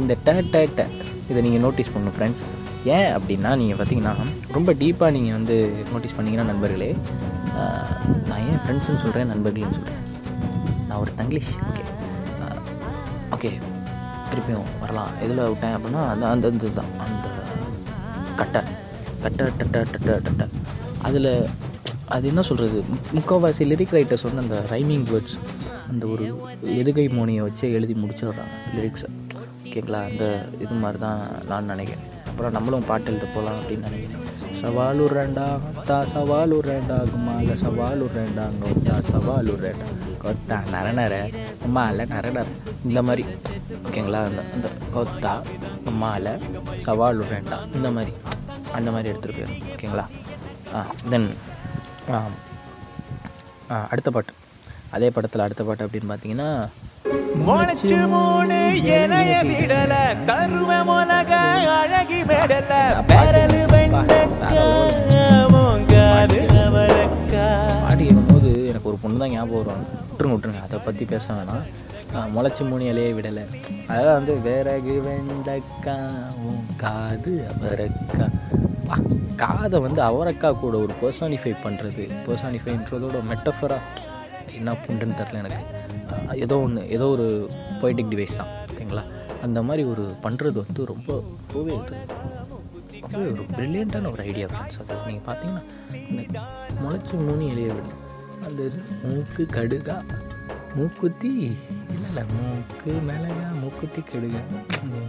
இந்த ட ட. இதை நீங்கள் நோட்டீஸ் பண்ணணும் ஃப்ரெண்ட்ஸ் ஏன் அப்படின்னா நீங்கள் பார்த்தீங்கன்னா ரொம்ப டீப்பாக நீங்கள் வந்து நோட்டீஸ் பண்ணிங்கன்னா நண்பர்களே நான் ஏன் ஃப்ரெண்ட்ஸ்னு சொல்கிறேன் நண்பர்கள்னு சொல்கிறேன் நான் ஒரு தங்கிலீஷ் ஓகே ஓகே திருப்பியும் வரலாம். எதில் விட்டேன் அப்படின்னா அந்த அந்த இது தான். அந்த கட்டை. கட்டை டட்ட டட்ட டட்டை அதில் அது என்ன சொல்கிறது முக்கால்வாசி லிரிக் ரைட்டர்ஸ் வந்து அந்த ரைமிங் வேர்ட்ஸ் அந்த ஒரு எதுகை மோனியை வச்சு எழுதி முடிச்சிடுறாங்க லிரிக்ஸை ஓகேங்களா அந்த இது மாதிரி தான் நான் நினைக்கிறேன். அப்புறம் நம்மளும் பாட்டு எழுத போகலாம் அப்படின்னு நினைக்கிறேன். சவாலூர் ரெண்டா தா சவாலூர் ரெண்டா குமால சவாலூர் ரெண்டாங்க தா சவாலூர் ரெண்டா. கொத்தா நர நர மாலை நர நர. இந்த மாதிரி. ஓகேங்களா? அந்த அந்த கொத்தா மாலை சவாலூர் ரெண்டா. இந்த மாதிரி. அந்த மாதிரி எடுத்துகிட்டு போயிடும் ஓகேங்களா? ஆ தென் அடுத்த பாட்டு. அதே படத்தில் அடுத்த பாட்டு அப்படின்னு பார்த்தீங்கன்னா பாட்டு கேட்கும்போது எனக்கு ஒரு பொண்ணு தான் ஞாபகம் வருவாங்க விட்டுருங்க விட்டுருங்க. அதை பற்றி பேச வேணாம். முளைச்சி மூணு இலையே விடலை. அதாவது வந்து விறகு வெண்டக்கா உன் காது அவரக்கா. காதை வந்து அவரக்கா கூட ஒரு பர்சானிஃபை பண்ணுறது பர்சானிஃபைன்றதோட மெட்டஃபரா என்ன புண்டுன்னு தெரில எனக்கு. ஏதோ ஒன்று ஏதோ ஒரு பொய்டிக் டிவைஸ் தான் ஓகேங்களா அந்த மாதிரி ஒரு பண்ணுறது வந்து ரொம்ப ரொம்பவே ரொம்பவே ஒரு ப்ரில்லியண்ட்டான ஒரு ஐடியா ஃப்ரெண்ட்ஸ் அது. நீங்கள் பார்த்தீங்கன்னா முளைச்சி மூணு இலைய விடும் அந்த இது மூக்கு கடுகா மூக்குத்தி இல்லை இல்லை மூக்கு மிளகா மூக்குத்தி கடுகா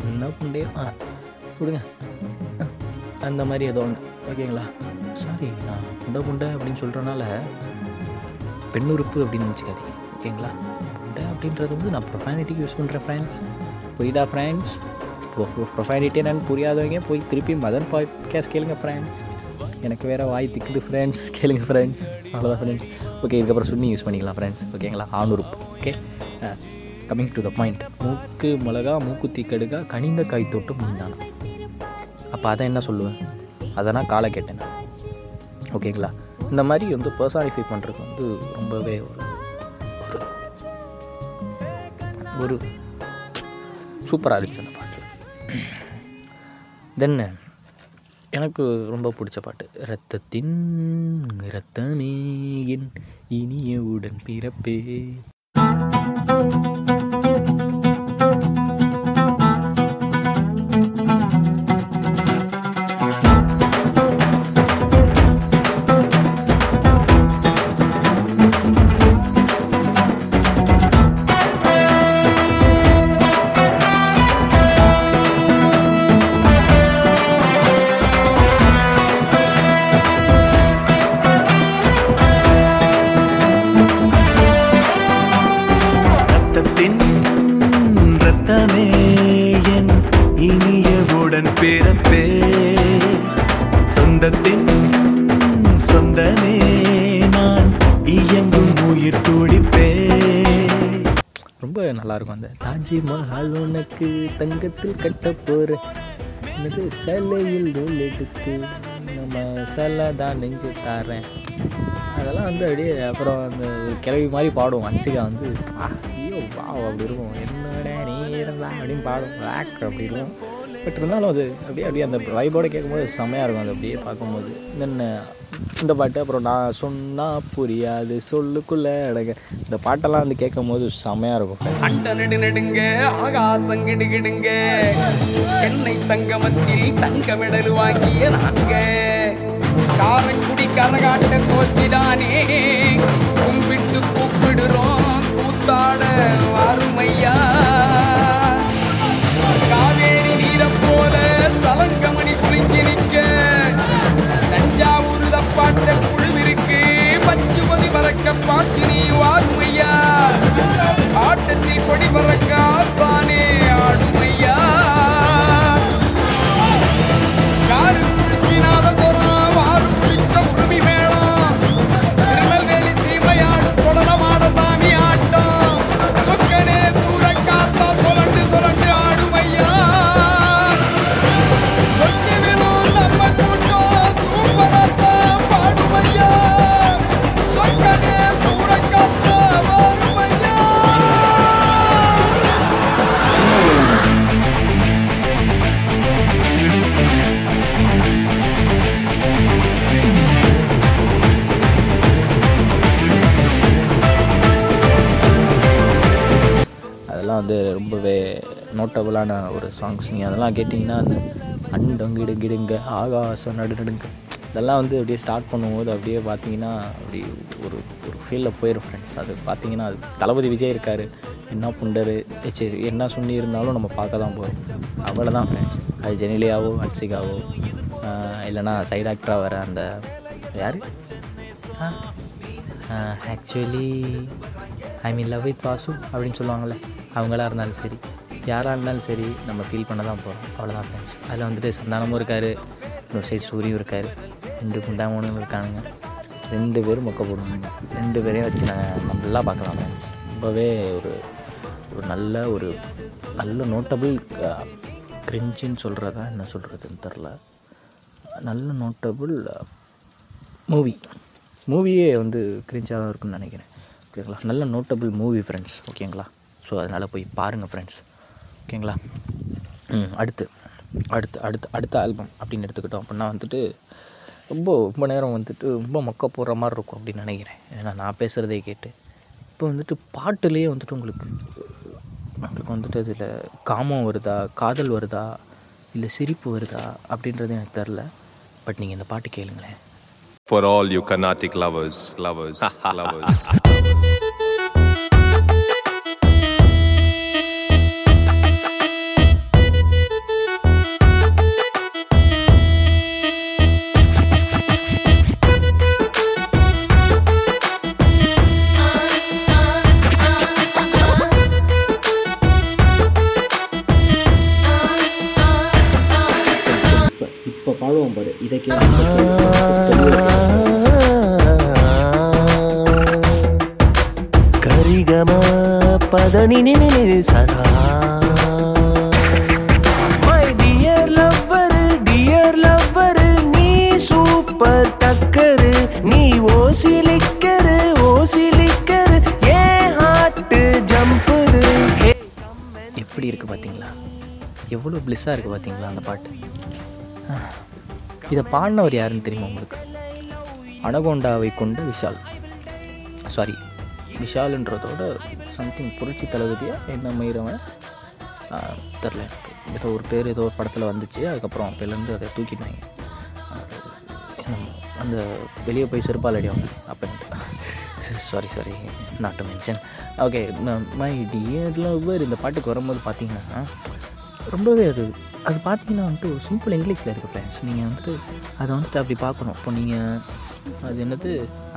என்ன புண்டே? ஆ கொடுங்க அந்த மாதிரி ஏதோ ஒன்று ஓகேங்களா சாரி நான் புண்டை புண்டை அப்படின்னு சொல்கிறனால பெண் உறுப்பு அப்படின்னு நினச்சிக்காதீங்க ஓகேங்களா? முண்டை அப்படின்றது வந்து நான் ப்ரொஃபானிட்டிக்கு யூஸ் பண்ணுறேன் ஃப்ரெண்ட்ஸ் புரியுதா ஃப்ரெண்ட்ஸ் ப்ரொஃபானிட்டி என்னன்னு புரியாதவங்க போய் திருப்பி மதன் பாட்காஸ்ட் கேளுங்க ஃப்ரெண்ட்ஸ் எனக்கு வேறு வாய் திக்குது ஃப்ரெண்ட்ஸ் கேளுங்க ஃப்ரெண்ட்ஸ் அவ்வளோதான் ஃப்ரெண்ட்ஸ் ஓகே இதுக்கப்புறம் சுண்ணி யூஸ் பண்ணிக்கலாம் ஃப்ரெண்ட்ஸ் ஓகேங்களா? ஆணுறுப்பு okay coming to the point மூக்கு மிளகா மூக்குத்தி கடுகா கனிந்த காய் தொட்டு முந்தானா அப்போ அதை என்ன சொல்லுவேன்? அதை நான் காலை கேட்டேன் ஓகேங்களா? இந்த மாதிரி வந்து பர்சனிஃபை பண்ணுறது வந்து ரொம்பவே ஒரு ஒரு ஒரு சூப்பராக இருந்துச்சு அந்த பாட்டு. தென் எனக்கு ரொம்ப பிடிச்ச பாட்டு ரத்தத்தின் ரத்தமே என் இனிய உடன் பிறப்பே நல்லாயிருக்கும் அந்த தாஜ்மஹால் உனக்கு தங்கத்தில் கட்ட போகிற எனது சிலையில் நூல் எடுத்து மசாலா தான் நெஞ்சு தாரேன். அதெல்லாம் வந்து அப்படியே அப்புறம் அந்த கிளவி மாதிரி பாடும் வன்சிகா வந்து ஐயோ வா அப்படி இருக்கும். என்னடா நீ இருந்தா அப்படின்னு பாடும் லேக் அப்படி இருக்கும். பட் இருந்தாலும் அது அப்படியே அப்படியே அந்த வைபோடு கேட்கும்போது செம்மையாக இருக்கும். அது அப்படியே பார்க்கும்போது. என்ன இந்த பாட்டு அப்புறம் நான் சொன்னால் புரியாது சொல்லுக்குள்ளே அடங்க. இந்த பாட்டெல்லாம் வந்து கேட்கும்போது செம்மையாக இருக்கும். friends. நெடு நெடுங்க ஆகாசம் கிடுகிடுங்க சென்னை சங்கமத்தில் தங்க மெடல் வாங்கிய நாங்க. காரைக்குடி கரகாட்ட கோச்சிதானே. கும்பிட்டு கூப்பிடுறோம் கூத்தாட வாருமையா. போல தலங்கமணி குளிஞ்சு நிற்க. தஞ்சாவூர் தப்பாட்ட குழுவிற்கு பஞ்சுமதி பறக்க பாத்தினி நீ வாருமையா. ஆட்டத்தில் கொடி பறக்க ஆசா வந்து ரொம்பவே நோட்டபுளான ஒரு சாங்ஸ் நீங்கள் அதெல்லாம் கேட்டிங்கன்னா அந்த அண்டங்கிடுங்கிடுங்க ஆகாசம் நடுநடுங்க இதெல்லாம் வந்து அப்படியே ஸ்டார்ட் பண்ணும்போது அப்படியே பார்த்தீங்கன்னா அப்படி ஒரு ஒரு ஃபீலில் போயிடும் ஃப்ரெண்ட்ஸ் அது பார்த்தீங்கன்னா அது தளபதி விஜய் இருக்கார் என்ன புண்டரு சரி என்ன சொல்லி இருந்தாலும் நம்ம பார்க்க தான் போகிறோம் அவ்வளோதான் ஃப்ரெண்ட்ஸ் அது ஜெனிலியாவோ அட்சிகாவோ இல்லைன்னா சைட் ஆக்டராக வர அந்த யார்? Actually I mean love with Basu அப்படின்னு சொல்லுவாங்கள்ல அவங்களா இருந்தாலும் சரி யாராக இருந்தாலும் சரி நம்ம ஃபீல் பண்ண தான் போகிறோம் அவ்வளோதான் ஃப்ரெண்ட்ஸ் அதில் வந்துட்டு சந்தானமும் இருக்கார் இன்னொரு சைடு சூரியும் இருக்கார். ரெண்டு குண்டாமனும் இருக்கானுங்க. ரெண்டு பேரும் மொக்க போடுவாங்க ரெண்டு பேரையும் வச்சு நாங்கள் நல்லா பார்க்கலாம் ஃப்ரெண்ட்ஸ் ரொம்பவே ஒரு ஒரு நல்ல ஒரு நல்ல நோட்டபிள் கிரிஞ்சின்னு சொல்கிறதா என்ன சொல்கிறதுன்னு தெரில நல்ல நோட்டபுள் மூவி மூவியே வந்து கிரிஞ்சாக தான் இருக்குன்னு நினைக்கிறேன். ஓகேங்களா நல்ல நோட்டபிள் மூவி ஃப்ரெண்ட்ஸ் ஓகேங்களா ஸோ அதனால் போய் பாருங்கள் ஃப்ரெண்ட்ஸ் ஓகேங்களா ம் அடுத்து. அடுத்து அடுத்து அடுத்த ஆல்பம் அப்படின்னு எடுத்துக்கிட்டோம் அப்படின்னா வந்துட்டு ரொம்ப ரொம்ப நேரம் வந்துட்டு ரொம்ப மொக்க போடுற மாதிரி இருக்கும் அப்படின்னு நினைக்கிறேன். ஏன்னா நான் பேசுகிறதே கேட்டு. இப்போ வந்துட்டு பாட்டுலேயே வந்துட்டு உங்களுக்கு உங்களுக்கு வந்துட்டு அதில் காமம் வருதா காதல் வருதா இல்லை சிரிப்பு வருதா அப்படின்றது எனக்கு தெரில பட் நீங்கள் இந்த பாட்டு கேளுங்களேன். For all you Carnatic lovers, lovers, lovers. இதை கரிகம பதனி சதா. My dear lover dear lover நீ சூப்பர் டக்கரு நீ ஓசிலிக்கரு ஓசிலிக்கரு ஏ ஹார்ட் ஜம்பரு எப்படி இருக்குது பார்த்தீங்களா எவ்வளோ ப்ளிஸ்ஸாக இருக்குது பார்த்தீங்களா அந்த பாட்டு. இதை பாடினவர் யாருன்னு தெரியுமா உங்களுக்கு? அனகோண்டாவை கொண்ட விஷால். சாரி விஷாலுன்றதோட சம்திங் புரட்சி தளபதியாக என்ன மயிரவன்? தெரில எனக்கு. ஏதோ ஒரு பேர் ஏதோ ஒரு படத்தில் வந்துச்சு. அதுக்கப்புறம் அப்போலேருந்து அதை தூக்கிட்டாங்க. அந்த வெளியே போய் செருப்பால் அடிவாங்க. அப்போ sorry sorry not to mention okay my dear lover இந்த பாட்டுக்கு வரும்போது பார்த்தீங்கன்னா ரொம்பவே அது அது பார்த்தீங்கன்னா வந்துட்டு சிம்பிள் இங்கிலீஷில் இருக்குது ஃப்ரெண்ட்ஸ் நீங்கள் வந்துட்டு அதை வந்துட்டு அப்படி பார்க்கணும். இப்போ நீங்கள் அது என்னது?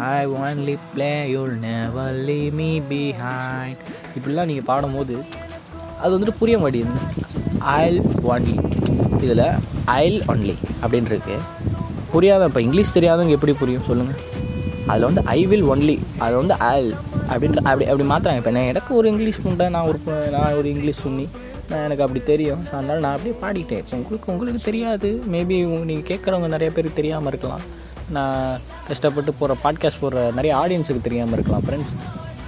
I only play you'll never leave me behind இப்படிலாம் நீங்கள் பாடும்போது அது வந்துட்டு புரிய மாட்டேங்குது. ஐல் ஒன்லி இதில் ஐல் ஒன்லி அப்படின்ட்டுருக்கு புரியாத இப்போ இங்கிலீஷ் தெரியாதவங்க எப்படி புரியும்? சொல்லுங்கள் அதில் வந்து ஐ வில் ஒன்லி அது வந்து ஐல் அப்படின்ற அப்படி அப்படி மாற்றுறாங்க இப்போ நான் எனக்கு ஒரு இங்கிலீஷ் உண்டை? நான் ஒரு நான் ஒரு இங்கிலீஷ் சொன்னி நான் எனக்கு அப்படி தெரியும். ஸோ அதனால் நான் அப்படியே பாடிட்டேன். உங்களுக்கு உங்களுக்கு தெரியாது. மேபி நீங்கள் கேட்குறவங்க நிறைய பேருக்கு தெரியாமல் இருக்கலாம். நான் கஷ்டப்பட்டு போகிற பாட்காஸ்ட் போடுற நிறைய ஆடியன்ஸுக்கு தெரியாமல் இருக்கலாம் ஃப்ரெண்ட்ஸ்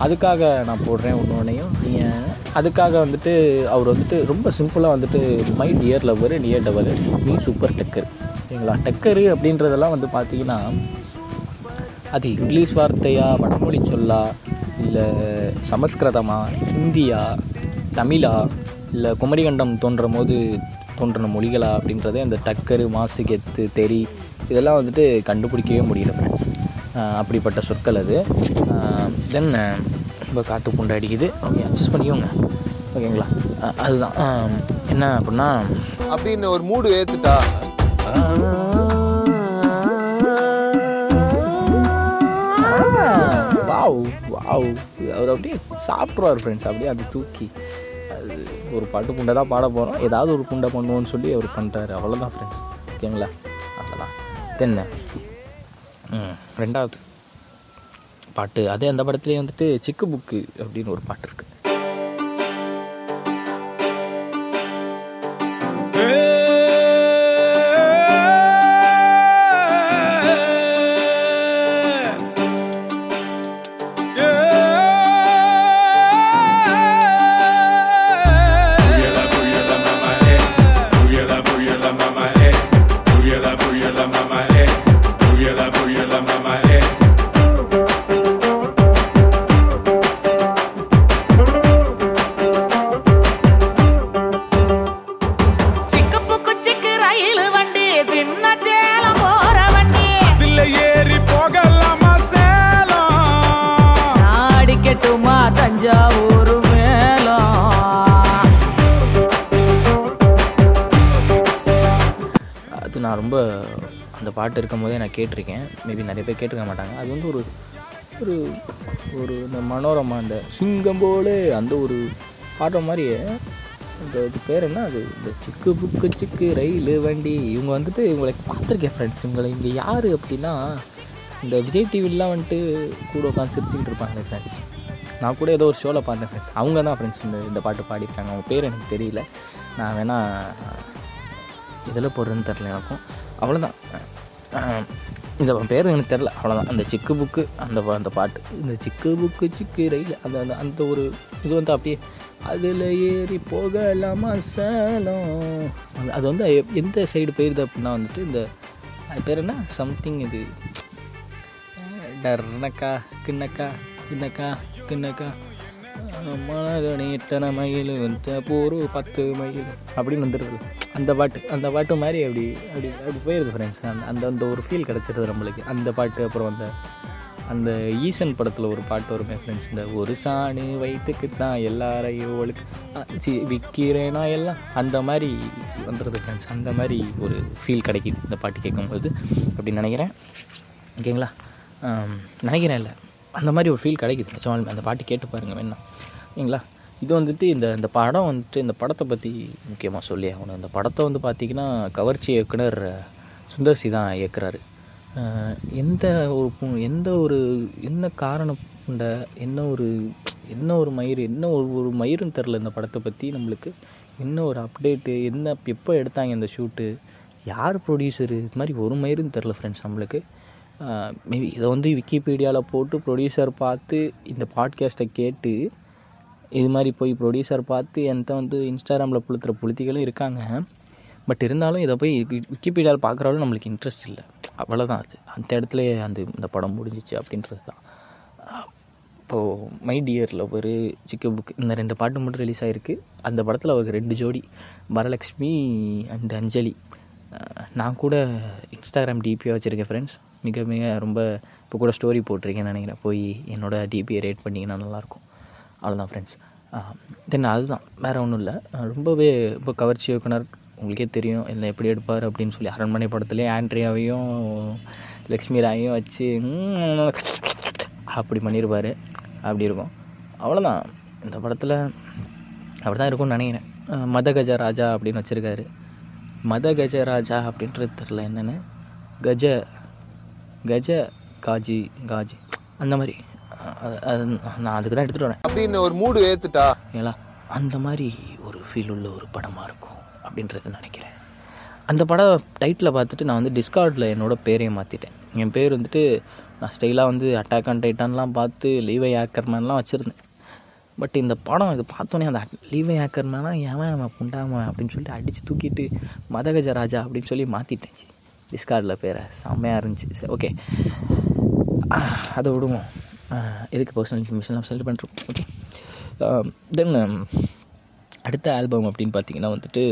அதுக்காக நான் போடுறேன் ஒன்று ஒன்றையும் நீங்கள் அதுக்காக வந்துட்டு அவர் வந்துட்டு ரொம்ப சிம்பிளாக வந்துட்டு my dear lover dear tower நீ சூப்பர் டக்கர் சரிங்களா? டக்கரு அப்படின்றதெல்லாம் வந்து பார்த்தீங்கன்னா அது இங்கிலீஷ் வார்த்தையா வடமொழி சொல்லா இல்லை சமஸ்கிருதமா ஹிந்தியா தமிழா இல்லை குமரிகண்டம் தோன்றும் போது தோன்றின மொழிகளா அப்படின்றதே அந்த டக்கரு மாசு கெத்து தெரி இதெல்லாம் வந்துட்டு கண்டுபிடிக்கவே முடியல ஃப்ரெண்ட்ஸ் அப்படிப்பட்ட சொற்கள் அது தென் இப்போ காற்று புண்டை அடிக்குது ஓகே அட்ஜஸ்ட் பண்ணிக்கோங்க ஓகேங்களா அதுதான் என்ன அப்படின்னா அப்படின்னு ஒரு மூடு ஏத்துட்டா வாவ் வாவ் அவர் அப்படியே சாப்பிட்ருவார் ஃப்ரெண்ட்ஸ் அப்படியே அது தூக்கி ஒரு பாட்டு புண்டை தான் பாட போகிறோம் ஏதாவது ஒரு புண்டை பண்ணுவோன்னு சொல்லி அவர் பண்ணுறாரு அவ்வளோதான் ஃப்ரெண்ட்ஸ் ஓகேங்களா அவ்வளோதான் தென்ன ரெண்டாவது பாட்டு. அதே அந்த படத்துலேயே வந்துட்டு சிக்கு புக்கு அப்படின்னு ஒரு பாட்டு இருக்குது கேட்டிருக்கேன். மேபி நிறைய பேர் கேட்டிருக்க மாட்டாங்க. அது வந்து ஒரு ஒரு ஒரு இந்த மனோரமா அந்த சிங்கம் போல அந்த ஒரு பாடுற மாதிரியே. அந்த இது பேர் என்ன அது? இந்த சிக்கு புக்கு சிக்கு ரயில் வண்டி. இவங்க வந்துட்டு இவங்களை பார்த்துருக்கேன் ஃப்ரெண்ட்ஸ் இவங்களை இங்கே யார் அப்படின்னா இந்த விஜய் டிவிலாம் வந்துட்டு கூட உட்காந்து சிரிச்சுக்கிட்டு இருப்பாங்க ஃப்ரெண்ட்ஸ் நான் கூட ஏதோ ஒரு ஷோவில் பார்த்தேன் ஃப்ரெண்ட்ஸ் அவங்க தான் ஃப்ரெண்ட்ஸ் இந்த இந்த பாட்டு பாடியிருக்காங்க. அவங்க பேர் எனக்கு தெரியல. நான் வேணால் இதில் போடுறேன்னு தெரில எனக்கும். அவ்வளோதான் இந்த பேர் எனக்கு தெரில அவ்வளோதான் அந்த சிக்கு புக்கு அந்த அந்த பாட்டு. இந்த சிக்கு புக்கு சிக்கு ரயில் அந்த அந்த அந்த ஒரு இது வந்து அப்படியே அதில் ஏறி போகலாமா சேலம் அது- அது வந்து எந்த சைடு போயிருது அப்படின்னா வந்துட்டு இந்த அது பேர் என்ன? சம்திங் இது. டர்னக்கா கிண்ணக்கா கிண்ணக்கா கிண்ணக்கா. மனதனி எத்தனை மயில் வந்து ஒரு பத்து மயில் அப்படின்னு வந்துடுது அந்த பாட்டு அந்த பாட்டு மாதிரி அப்படி அப்படி அப்படி போயிருது ஃப்ரெண்ட்ஸ் அந்த அந்த அந்த ஒரு ஃபீல் கிடச்சிருது நம்மளுக்கு. அந்த பாட்டு அப்புறம் அந்த அந்த ஈசன் படத்தில் ஒரு பாட்டு வருமே ஃப்ரெண்ட்ஸ் இந்த ஒரு சாணு வயிற்றுக்கு தான் எல்லாரையும் ஒழுக்கு சி விற்கிறேனா எல்லாம். அந்த மாதிரி வந்துடுது ஃப்ரெண்ட்ஸ் அந்த மாதிரி ஒரு ஃபீல் கிடைக்கிது இந்த பாட்டு கேட்கும்போது அப்படின்னு நினைக்கிறேன். ஓகேங்களா? நினைக்கிறேன் இல்லை அந்த மாதிரி ஒரு ஃபீல் கிடைக்குது. நிஜமாலுமே அந்த பாட்டு கேட்டு பாருங்கள் வேணா ஓகேங்களா இது வந்துட்டு இந்த இந்த படம் வந்துட்டு இந்த படத்தை பற்றி முக்கியமாக சொல்லி ஆகணும். இந்த படத்தை வந்து பார்த்திங்கன்னா கவர்ச்சி இயக்குனர் சுந்தர்சி தான் இயக்குறாரு. எந்த ஒரு எந்த ஒரு என்ன காரணம் கொண்ட என்ன ஒரு என்ன ஒரு மயிர் என்ன ஒரு ஒரு மயிருன்னு தெரில இந்த படத்தை பற்றி நம்மளுக்கு. என்ன ஒரு அப்டேட்டு என்ன எப்போ எடுத்தாங்க இந்த ஷூட்டு யார் ப்ரொடியூசரு இது மாதிரி ஒரு மயிருன்னு தெரில ஃப்ரெண்ட்ஸ் நம்மளுக்கு. மேபி இதை வந்து விக்கிபீடியாவில் போட்டு ப்ரொடியூசர் பார்த்து இந்த பாட்காஸ்ட்டை கேட்டு இது மாதிரி போய் ப்ரொடியூசர் பார்த்து என்கிட்ட வந்து இன்ஸ்டாகிராமில் புளுத்துற புளுத்திகளும் இருக்காங்க. பட் இருந்தாலும் இதை போய் விக்கிபீடியாவில் பார்க்குறாலும் நம்மளுக்கு இன்ட்ரெஸ்ட் இல்லை. அவ்வளோதான் அது. அந்த இடத்துல அந்த இந்த படம் முடிஞ்சிச்சு அப்படின்றது தான் இப்போது மை டியரில் ஒரு சிக்கு புக் இந்த ரெண்டு பாட்டு மட்டும் ரிலீஸ் ஆகிருக்கு அந்த படத்தில் அவருக்கு ரெண்டு ஜோடி. வரலக்ஷ்மி அண்ட் அஞ்சலி. நான் கூட இன்ஸ்டாகிராம் டிபியாக வச்சுருக்கேன் ஃப்ரெண்ட்ஸ் மிக மிக ரொம்ப இப்போ கூட ஸ்டோரி போட்டிருக்கேன்னு நினைக்கிறேன். போய் என்னோட டிபியை ரேட் பண்ணிங்கன்னா நல்லாயிருக்கும். அவ்வளோதான் ஃப்ரெண்ட்ஸ் தென் அதுதான். வேறு ஒன்றும் இல்லை. ரொம்பவே இப்போ கவர்ச்சி இயக்குனர். உங்களுக்கே தெரியும். இல்லை எப்படி எடுப்பார் அப்படின்னு சொல்லி அரண்மனை படத்துலேயே ஆண்ட்ரியாவையும் லக்ஷ்மி ராயையும் வச்சு அப்படி பண்ணியிருப்பார் அப்படி இருக்கும். அவ்வளோதான் இந்த படத்தில் அப்படி தான் இருக்கும்னு நினைக்கிறேன். மதகஜ மத கஜ ராஜா அப்படின்னு வச்சுருக்காரு. மத கஜ ராஜா அப்படின்றது தெரில என்னென்னு. கஜ கஜ காஜி காஜி. அந்த மாதிரி. அது- நான் அதுக்கு தான் எடுத்துகிட்டு வரேன். அப்படின்னு ஒரு மூடு ஏத்துட்டா? ஓகேங்களா அந்த மாதிரி ஒரு ஃபீல் உள்ள ஒரு படமாக இருக்கும் அப்படின்றது நினைக்கிறேன். அந்த படம் டைட்டில் பார்த்துட்டு நான் வந்து டிஸ்கார்டில் என்னோட பேரையே மாற்றிட்டேன் என் பேர் வந்துட்டு நான் ஸ்டைலாக வந்து அட்டாக் அண்ட் டைட்டான்லாம் பார்த்து லீவை ஆக்கர்மேன்லாம் வச்சுருந்தேன். பட் இந்த படம் இது பார்த்தோன்னே அந்த லீவை ஆக்கர்மேனா ஏன் அவன் புண்டாமன் அப்படின்னு சொல்லிட்டு அடித்து தூக்கிட்டு மதகஜ ராஜா அப்படின்னு சொல்லி மாற்றிட்டேன் டிஸ்கார்டில் பேரை. செம்மையாக இருந்துச்சு. சரி ஓகே அதை விடுவோம். எதுக்கு பர்சனல் இன்ஃபர்மேஷன்லாம் செல் பண்ணுறோம் ஓகே தென் அடுத்த ஆல்பம் அப்படின்னு பார்த்தீங்கன்னா வந்துட்டு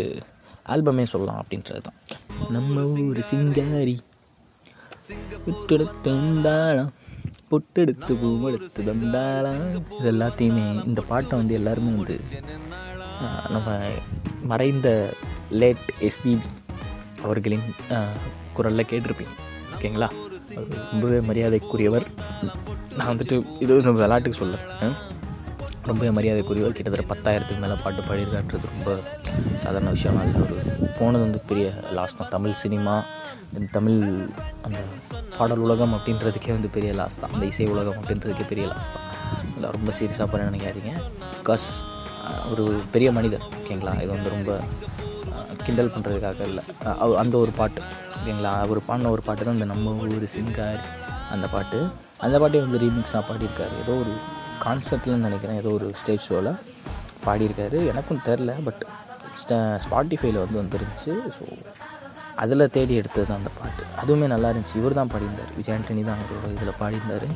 ஆல்பமே சொல்லலாம் அப்படின்றது தான். நம்ம ஊர் சிங்காரி. விட்டெடுத்து பொட்டெடுத்து பூவெடுத்து வந்தாளாம் இது எல்லாத்தையுமே இந்த பாட்டை வந்து எல்லாருமே வந்து நம்ம மறைந்த லேட் எஸ்பி அவர்களின் குரலில் கேட்டிருப்பீங்க. ஓகேங்களா? ரொம்பவே மரியாதைக்குரியவர். நான் வந்துட்டு இது நம்ம விளையாட்டுக்கு சொல்ல ரொம்பவே மரியாதைக்குரியவர். கிட்டத்தட்ட பத்தாயிரத்துக்கு மேலே பாட்டு பாடியிருக்கான்றது ரொம்ப சாதாரண விஷயம் அது ஒரு போனது வந்து பெரிய லாஸ் தான். தமிழ் சினிமா தமிழ் அந்த பாடல் உலகம் அப்படின்றதுக்கே வந்து பெரிய லாஸ் தான். அந்த இசை உலகம் அப்படின்றதுக்கே பெரிய லாஸ் தான். இல்லை ரொம்ப சீரியஸாக பண்ண நினைக்காதீங்க. பிகாஸ் ஒரு பெரிய மனிதர் ஓகேங்களா? இது வந்து ரொம்ப கிண்டல் பண்ணுறதுக்காக இல்லை. அந்த ஒரு பாட்டு ஓகேங்களா? அவர் பாடின ஒரு பாட்டு தான் இந்த நம்ம ஊர் சிங்கார் அந்த பாட்டு. அந்த பாட்டே வந்து ரீமிக்ஸாக பாடியிருக்காரு. ஏதோ ஒரு கான்செப்ட்லன்னு நினைக்கிறேன். ஏதோ ஒரு ஸ்டேஜ் ஷோவில் பாடியிருக்காரு. எனக்கும் தெரில பட் ஸ்பாட்டிஃபைல வந்து வந்துருந்துச்சு. ஸோ அதில் தேடி எடுத்தது தான் அந்த பாட்டு. அதுவுமே நல்லா இருந்துச்சு. இவர் தான் பாடியிருந்தார். விஜய் ஆண்டனி தான் அவரோட இதில் பாடியிருந்தார்.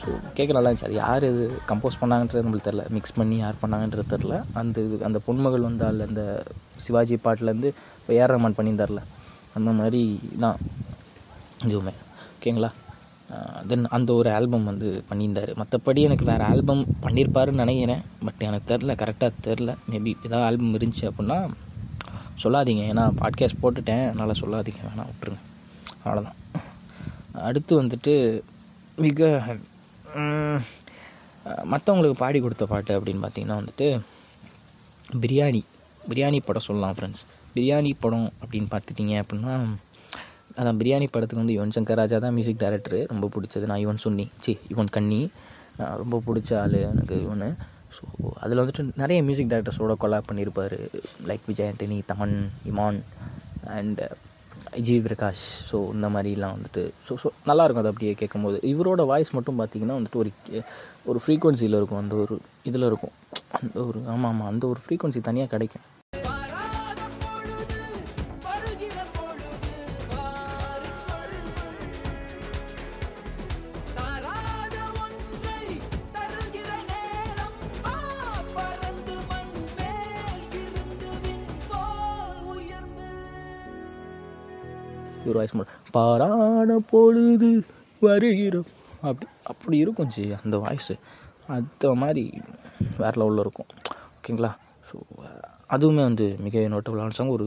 ஸோ கேட்க நல்லா இருந்துச்சு. அது யார் இது கம்போஸ் பண்ணாங்கன்றது நம்மளுக்கு தெரில மிக்ஸ் பண்ணி யார் பண்ணாங்கன்றது தெரில அந்த இது அந்த பொன்மகள் வந்தால் அந்த சிவாஜி பாட்டிலேருந்து இப்போ ஏஆர் ரஹ்மான் பண்ணியிருந்தார்ல. அந்த மாதிரி தான் இதுவுமே. ஓகேங்களா? தென் அந்த ஒரு ஆல்பம் வந்து பண்ணியிருந்தார். மற்றபடி எனக்கு வேறு ஆல்பம் பண்ணியிருப்பாருன்னு நினைக்கிறேன். பட் எனக்கு தெரில கரெக்டாக தெரில மேபி ஏதாவது ஆல்பம் இருந்துச்சு அப்படின்னா சொல்லாதீங்க. ஏன்னா பாட்காஸ்ட் போட்டுட்டேன். அதனால் சொல்லாதீங்க. வேணாம் விட்டுருங்க. அவ்வளோதான் அடுத்து வந்துட்டு மிக மற்றவங்களுக்கு பாடி கொடுத்த பாட்டு அப்படின்னு பார்த்தீங்கன்னா வந்துட்டு பிரியாணி. பிரியாணி படம் சொல்லலாம் ஃப்ரெண்ட்ஸ் பிரியாணி படம் அப்படின்னு பார்த்துட்டிங்க அப்படின்னா அதான் பிரியாணி படத்துக்கு வந்து யுவன் சங்கர் ராஜா தான் மியூசிக் டைரக்டரு ரொம்ப பிடிச்சது. நான் யுவன் சுன்னி. சி யுவன் கன்னி. ரொம்ப பிடிச்ச ஆள் எனக்கு இவனு. ஸோ அதில் வந்துட்டு நிறைய மியூசிக் டைரக்டர்ஸோட கொலாப் பண்ணியிருப்பார் like Vijay Antony Thaman Imman and G Prakash. So இந்த மாதிரிலாம் வந்துட்டு ஸோ ஸோ நல்லாயிருக்கும் அது அப்படியே கேட்கும்போது. இவரோட வாய்ஸ் மட்டும் பார்த்தீங்கன்னா வந்துட்டு ஒரு ஒரு ஃப்ரீக்வன்சியில் இருக்கும். அந்த ஒரு இதில் இருக்கும். அந்த ஒரு ஆமாம் ஆமாம் அந்த ஒரு ஃப்ரீக்வன்சி தனியாக கிடைக்கும். வாய்ஸ் மட்டும் பாராட பொழுது வருகிறோம். அப்படி அப்படி இருக்கும் ஜி அந்த வாய்ஸு அந்த மாதிரி வேறு லெவலில் இருக்கும். ஓகேங்களா ஸோ அதுவுமே வந்து மிக நோட்டபுளான சாங் ஒரு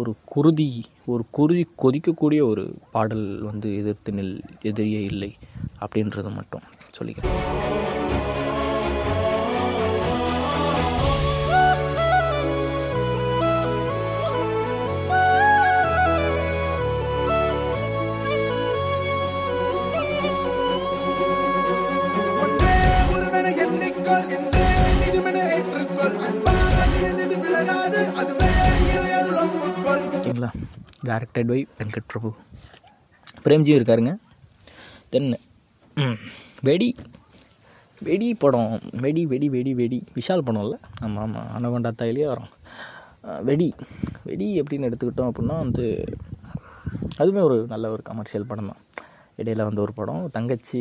ஒரு குருதி ஒரு குருதி கொதிக்கக்கூடிய ஒரு பாடல் வந்து எதிர்த்து நில் எதிரியே இல்லை அப்படின்றது மட்டும் சொல்லிக்கிறேன். ஓகேங்களா டேரக்டட் பை வெங்கட் பிரபு பிரேம்ஜி இருக்காருங்க. தென் வெடி வெடி படம் வெடி வெடி வெடி வெடி விஷால் படம்ல. ஆமாம் ஆமாம் அனகொண்டா தாயிலே வரும். வெடி வெடி எப்படின்னு எடுத்துக்கிட்டோம் அப்படின்னா வந்து அதுவுமே ஒரு நல்ல ஒரு கமர்ஷியல் படம் தான். இடையில வந்த ஒரு படம் தங்கச்சி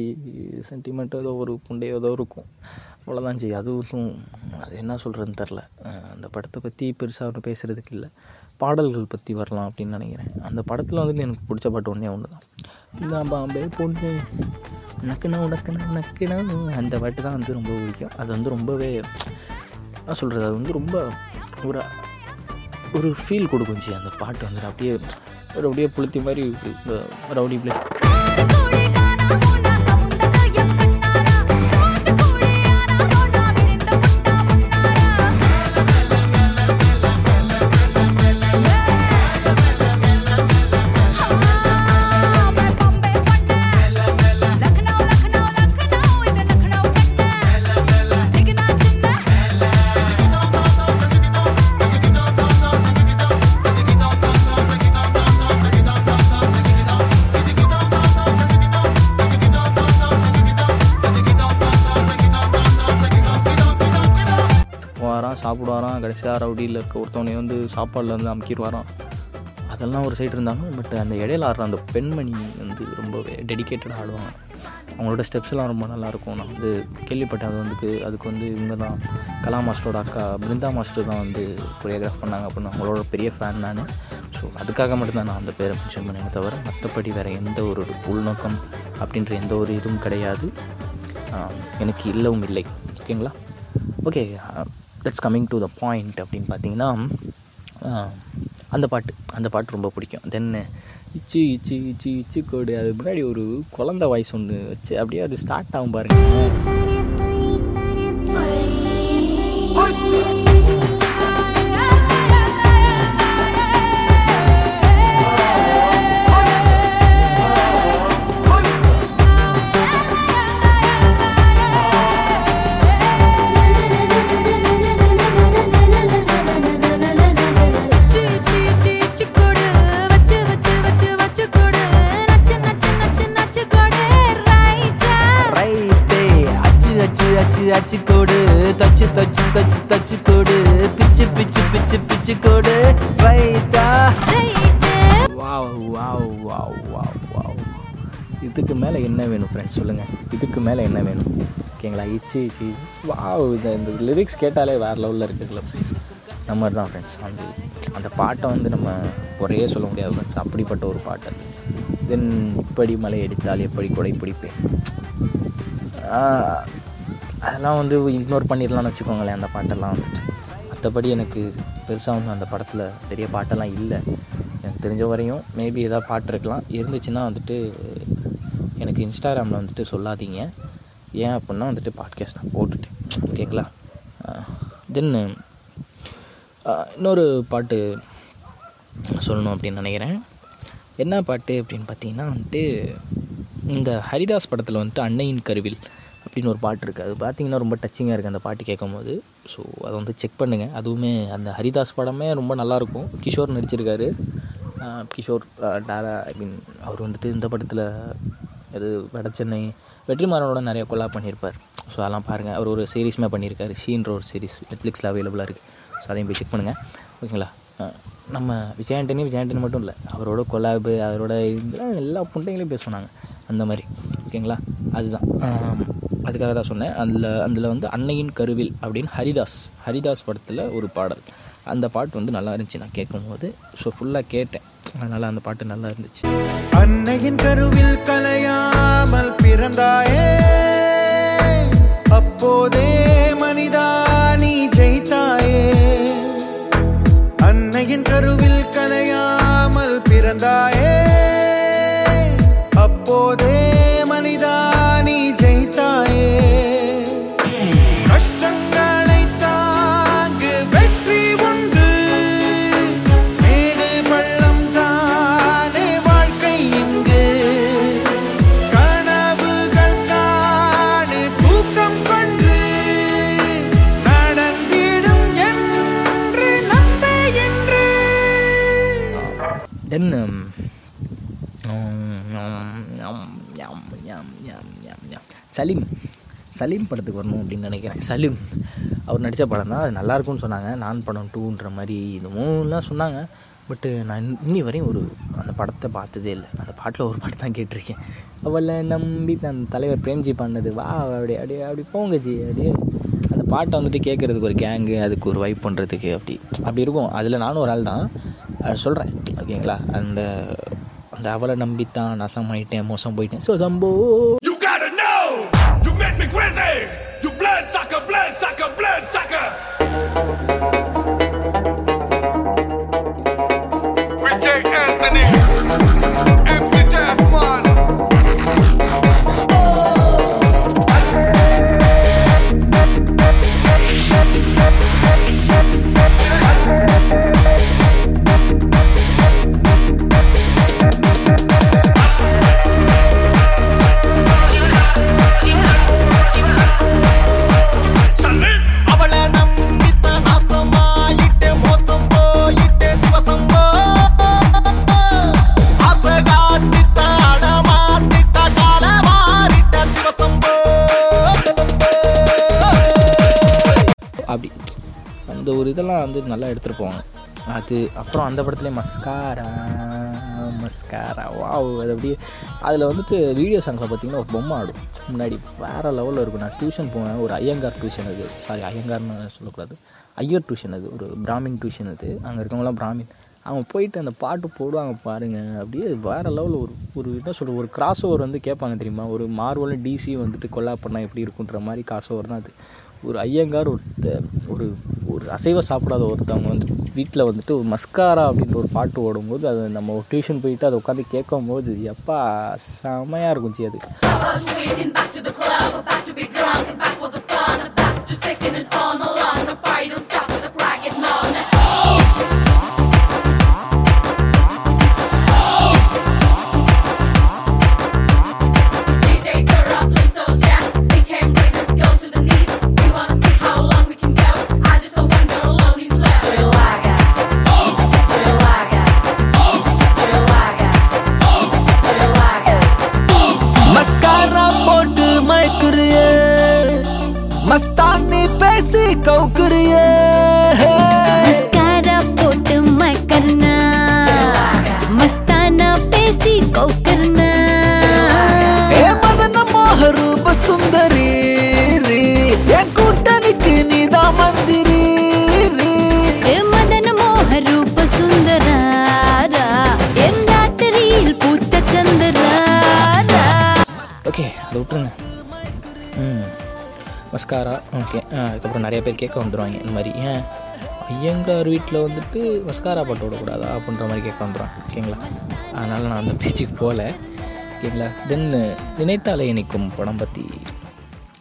சென்டிமெண்ட் ஏதோ ஒரு புண்டையோ ஏதோ இருக்கும். அவ்வளோதான் செய்யும். அதுவும் அது என்ன சொல்கிறதுன்னு தெரில அந்த படத்தை பற்றி பெருசாக ஒன்று பேசுகிறதுக்கு இல்லை. பாடல்கள் பற்றி வரலாம் அப்படின்னு நினைக்கிறேன். அந்த படத்தில் வந்துட்டு எனக்கு பிடிச்ச பாட்டு ஒன்றே ஒன்று தான் நான் பாம்பே பொண்ணு நக்குனா உனக்குனா நக்குனா. அந்த பாட்டு தான் வந்து ரொம்ப பிடிக்கும். அது வந்து ரொம்பவே நான் சொல்கிறது அது வந்து ரொம்ப ஒரு ஒரு ஃபீல் கொடுக்கும். ஜி அந்த பாட்டு வந்து அப்படியே ஒரு அப்படியே புளுத்தி மாதிரி ரவுடி பிளேஸ் கடைசியாக இருக்க ஒருத்தவனை வந்து சாப்பாடுலேருந்து அமுக்கிடுவாராம். அதெல்லாம் ஒரு சைடு இருந்தாலும் பட் அந்த இடையில ஆடுற அந்த பெண்மணி வந்து ரொம்பவே டெடிக்கேட்டடாக ஆடுவாங்க. அவங்களோட ஸ்டெப்ஸ் எல்லாம் ரொம்ப நல்லாயிருக்கும் நான் வந்து கேள்விப்பட்டேன் அது வந்து அதுக்கு வந்து இவங்க தான் கலா மாஸ்டரோட அக்கா பிருந்தா மாஸ்டர் தான் வந்து கொரியோகிராஃப் பண்ணாங்க அப்படின்னு அவங்களோட பெரிய ஃபேன் நான். ஸோ அதுக்காக மட்டும்தான் நான் அந்த பேரை மென்ஷன் பண்ணேன் தவிர மற்றபடி வேறு எந்த ஒரு உள்நோக்கம் அப்படின்ற எந்த ஒரு இதுவும் கிடையாது. எனக்கு இல்லவும் இல்லை. ஓகேங்களா? Okay let's coming to the point அப்படின்னு பார்த்தீங்கன்னா அந்த பாட்டு அந்த பாட்டு ரொம்ப பிடிக்கும். தென் இச்சு இச்சு இச்சு இச்சு கோடு அது முன்னாடி ஒரு குழந்த வாய்ஸ் ஒன்று வச்சு அப்படியே அது ஸ்டார்ட் ஆகும் பாருங்க. தச்சு தச்சு தச்சு கொடு. பிச்சு பிச்சு பிச்சு பிச்சு கொடு. ரைட்டா wow wow wow wow wow இதுக்கு மேலே என்ன வேணும் ஃப்ரெண்ட்ஸ் சொல்லுங்கள் இதுக்கு மேலே என்ன வேணும்? ஓகேங்களா? இச்சி இச்சி வாவ் இந்த இந்த லிரிக்ஸ் கேட்டாலே வேறு லெவலில் இருக்குல்ல ஃப்ரெண்ட்ஸ் நம்ம தான் ஃப்ரெண்ட்ஸ் அந்த அந்த பாட்டை வந்து நம்ம குறையே சொல்ல முடியாது ஃப்ரெண்ட்ஸ் அப்படிப்பட்ட ஒரு பாட்டு அது. தென் இப்படி மலை எடுத்தால் எப்படி கொடை பிடிப்பேன்? அதெல்லாம் வந்து இக்னோர் பண்ணிடலாம்னு வச்சுக்கோங்களேன் அந்த பாட்டெல்லாம் வந்துட்டு. மற்றபடி எனக்கு பெருசாக வந்து அந்த படத்தில் பெரிய பாட்டெல்லாம் இல்லை. எனக்கு தெரிஞ்ச வரையும் மேபி ஏதாவது பாட்டு இருக்கலாம். இருந்துச்சுன்னா வந்துட்டு எனக்கு இன்ஸ்டாகிராமில் வந்துட்டு சொல்லாதீங்க. ஏன் அப்படின்னா வந்துட்டு பாட்காஸ்ட் நான் போட்டுட்டேன். ஓகேங்களா? தென் இன்னொரு பாட்டு சொல்லணும் அப்படின்னு நினைக்கிறேன். என்ன பாட்டு அப்படின்னு பார்த்தீங்கன்னா வந்துட்டு இந்த ஹரிதாஸ் படத்தில் வந்துட்டு அன்னையின் கருவில் அப்படின்னு ஒரு பாட்டு இருக்குது அது பார்த்தீங்கன்னா ரொம்ப டச்சிங்காக இருக்குது அந்த பாட்டு கேட்கும்போது. ஸோ அதை வந்து செக் பண்ணுங்கள் அதுவுமே அந்த ஹரிதாஸ் படமே ரொம்ப நல்லாயிருக்கும். கிஷோர் நடிச்சிருக்காரு. கிஷோர் டாரா ஐ மீன் அவர் வந்துட்டு இந்த படத்தில் அது வட சென்னை வெற்றிமாறனோட நிறைய கொலா பண்ணியிருப்பார். ஸோ அதெல்லாம் பாருங்கள் அவர் ஒரு சீரீஸுமே பண்ணியிருக்காரு. ஷீன்ற ஒரு சீரீஸ் நெட்ஃப்ளிக்ஸில் அவைலபிளாக இருக்குது ஸோ அதையும் போய் செக் பண்ணுங்கள் ஓகேங்களா? நம்ம விஜயாண்டனி விஜயாண்டனி மட்டும் இல்லை. அவரோட கொலாபு அவரோட இதெல்லாம் எல்லா புண்டைங்களையும் பேசுனாங்க அந்த மாதிரி. ஓகேங்களா? அதுதான். அதுக்காக தான் சொன்னேன். அதில் அதில் வந்து அன்னையின் கருவில் அப்படின்னு ஹரிதாஸ் ஹரிதாஸ் படத்தில் ஒரு பாடல். அந்த பாட்டு வந்து நல்லா இருந்துச்சு நான் கேட்கும்போது. ஸோ ஃபுல்லாக கேட்டேன். அதனால் அந்த பாட்டு நல்லா இருந்துச்சு. அன்னையின் கருவில் கலையாமல் பிறந்தாயே. அப்போதே மனிதா நீ ஜெயித்தாயே. அன்னையின் கருவில் கலையாமல் பிறந்தாயே. சலீம். சலீம் படத்துக்கு வரணும் அப்படின்னு நினைக்கிறேன். சலீம் அவர் நடித்த படம் தான். அது நல்லாயிருக்கும்னு சொன்னாங்க. நான் படம் டூன்ற மாதிரி இதுவும்லாம் சொன்னாங்க. பட்டு நான் இன்னி வரையும் ஒரு அந்த படத்தை பார்த்ததே இல்லை. அந்த பாட்டில் ஒரு பாட்டு தான் கேட்டிருக்கேன். அவளை நம்பி அந்த தலைவர் பிரேம்ஜி பண்ணது. வா அப்படி அப்படி அப்படி போங்க ஜி அப்படியே அந்த பாட்டை வந்துட்டு கேட்குறதுக்கு ஒரு கேங்கு அதுக்கு ஒரு வைப் பண்ணுறதுக்கு அப்படி அப்படி இருக்கும். அதில் நானும் ஒரு ஆள் தான். சொல்கிறேன் ஓகேங்களா? அந்த அந்த அவளை நம்பித்தான் நசமாயிட்டேன் மோசம் போயிட்டேன். ஸோ சம்போ ஒரு இதெல்லாம் வந்து நல்லா எடுத்துகிட்டு போவாங்க. அது அப்புறம் அந்த படத்துலேயே மஸ்காரா மஸ்காரா வா அது அப்படியே அதில் வந்துட்டு வீடியோ சாங்கில் பார்த்தீங்கன்னா ஒரு பொம்மை ஆடும். முன்னாடி வேறு லெவலில் இருக்கும். நான் டியூஷன் போவேன் ஒரு ஐயங்கார் டியூஷன் அது. சாரி ஐயங்கார்னு சொல்லக்கூடாது. ஐயர் டியூஷன் அது. ஒரு பிராமின் டியூஷன் அது. அங்கே இருக்கவங்களாம் பிராமின். அவங்க போயிட்டு அந்த பாட்டு போடுவாங்க பாருங்கள் அப்படியே வேறு லெவலில் ஒரு ஒரு என்ன சொல்கிற ஒரு கிராஸ் ஓவர் வந்து கேட்பாங்க தெரியுமா? ஒரு மார்வலும் டிசி வந்துட்டு கொல்லா பண்ணால் எப்படி இருக்குன்ற மாதிரி கிராஸ் ஓவர் தான் அது. ஒரு ஐயங்கார் ஒரு ஒரு ஒரு அசைவ சாப்பிடாத ஒருத்தவங்க வந்து வீட்டில் வந்துட்டு ஒரு மஸ்காரா அப்படின்ற ஒரு பாட்டு ஓடும்போது அது நம்ம டியூஷன் போயிட்டு அதை உட்காந்து கேட்கும் போது எப்பா செமையாக இருக்கும் ஜி அது back to the club, to be drunk, and back was a fun. Back to second and on. The line, don't stop mascara okay அதுக்கப்புறம் நிறைய பேர் கேட்க வந்துடுவாங்க இந்த மாதிரி. ஏன்? ஐயங்கார் வீட்டில் வந்துட்டு மஸ்காரா பாட்டு விடக்கூடாதா? அப்படின்ற மாதிரி கேட்க வந்துடுவாங்க ஓகேங்களா அதனால் நான் அந்த பேச்சுக்கு போகல ஓகேங்களா தென் நினைத்தாலே இனிக்கும் படம் பற்றி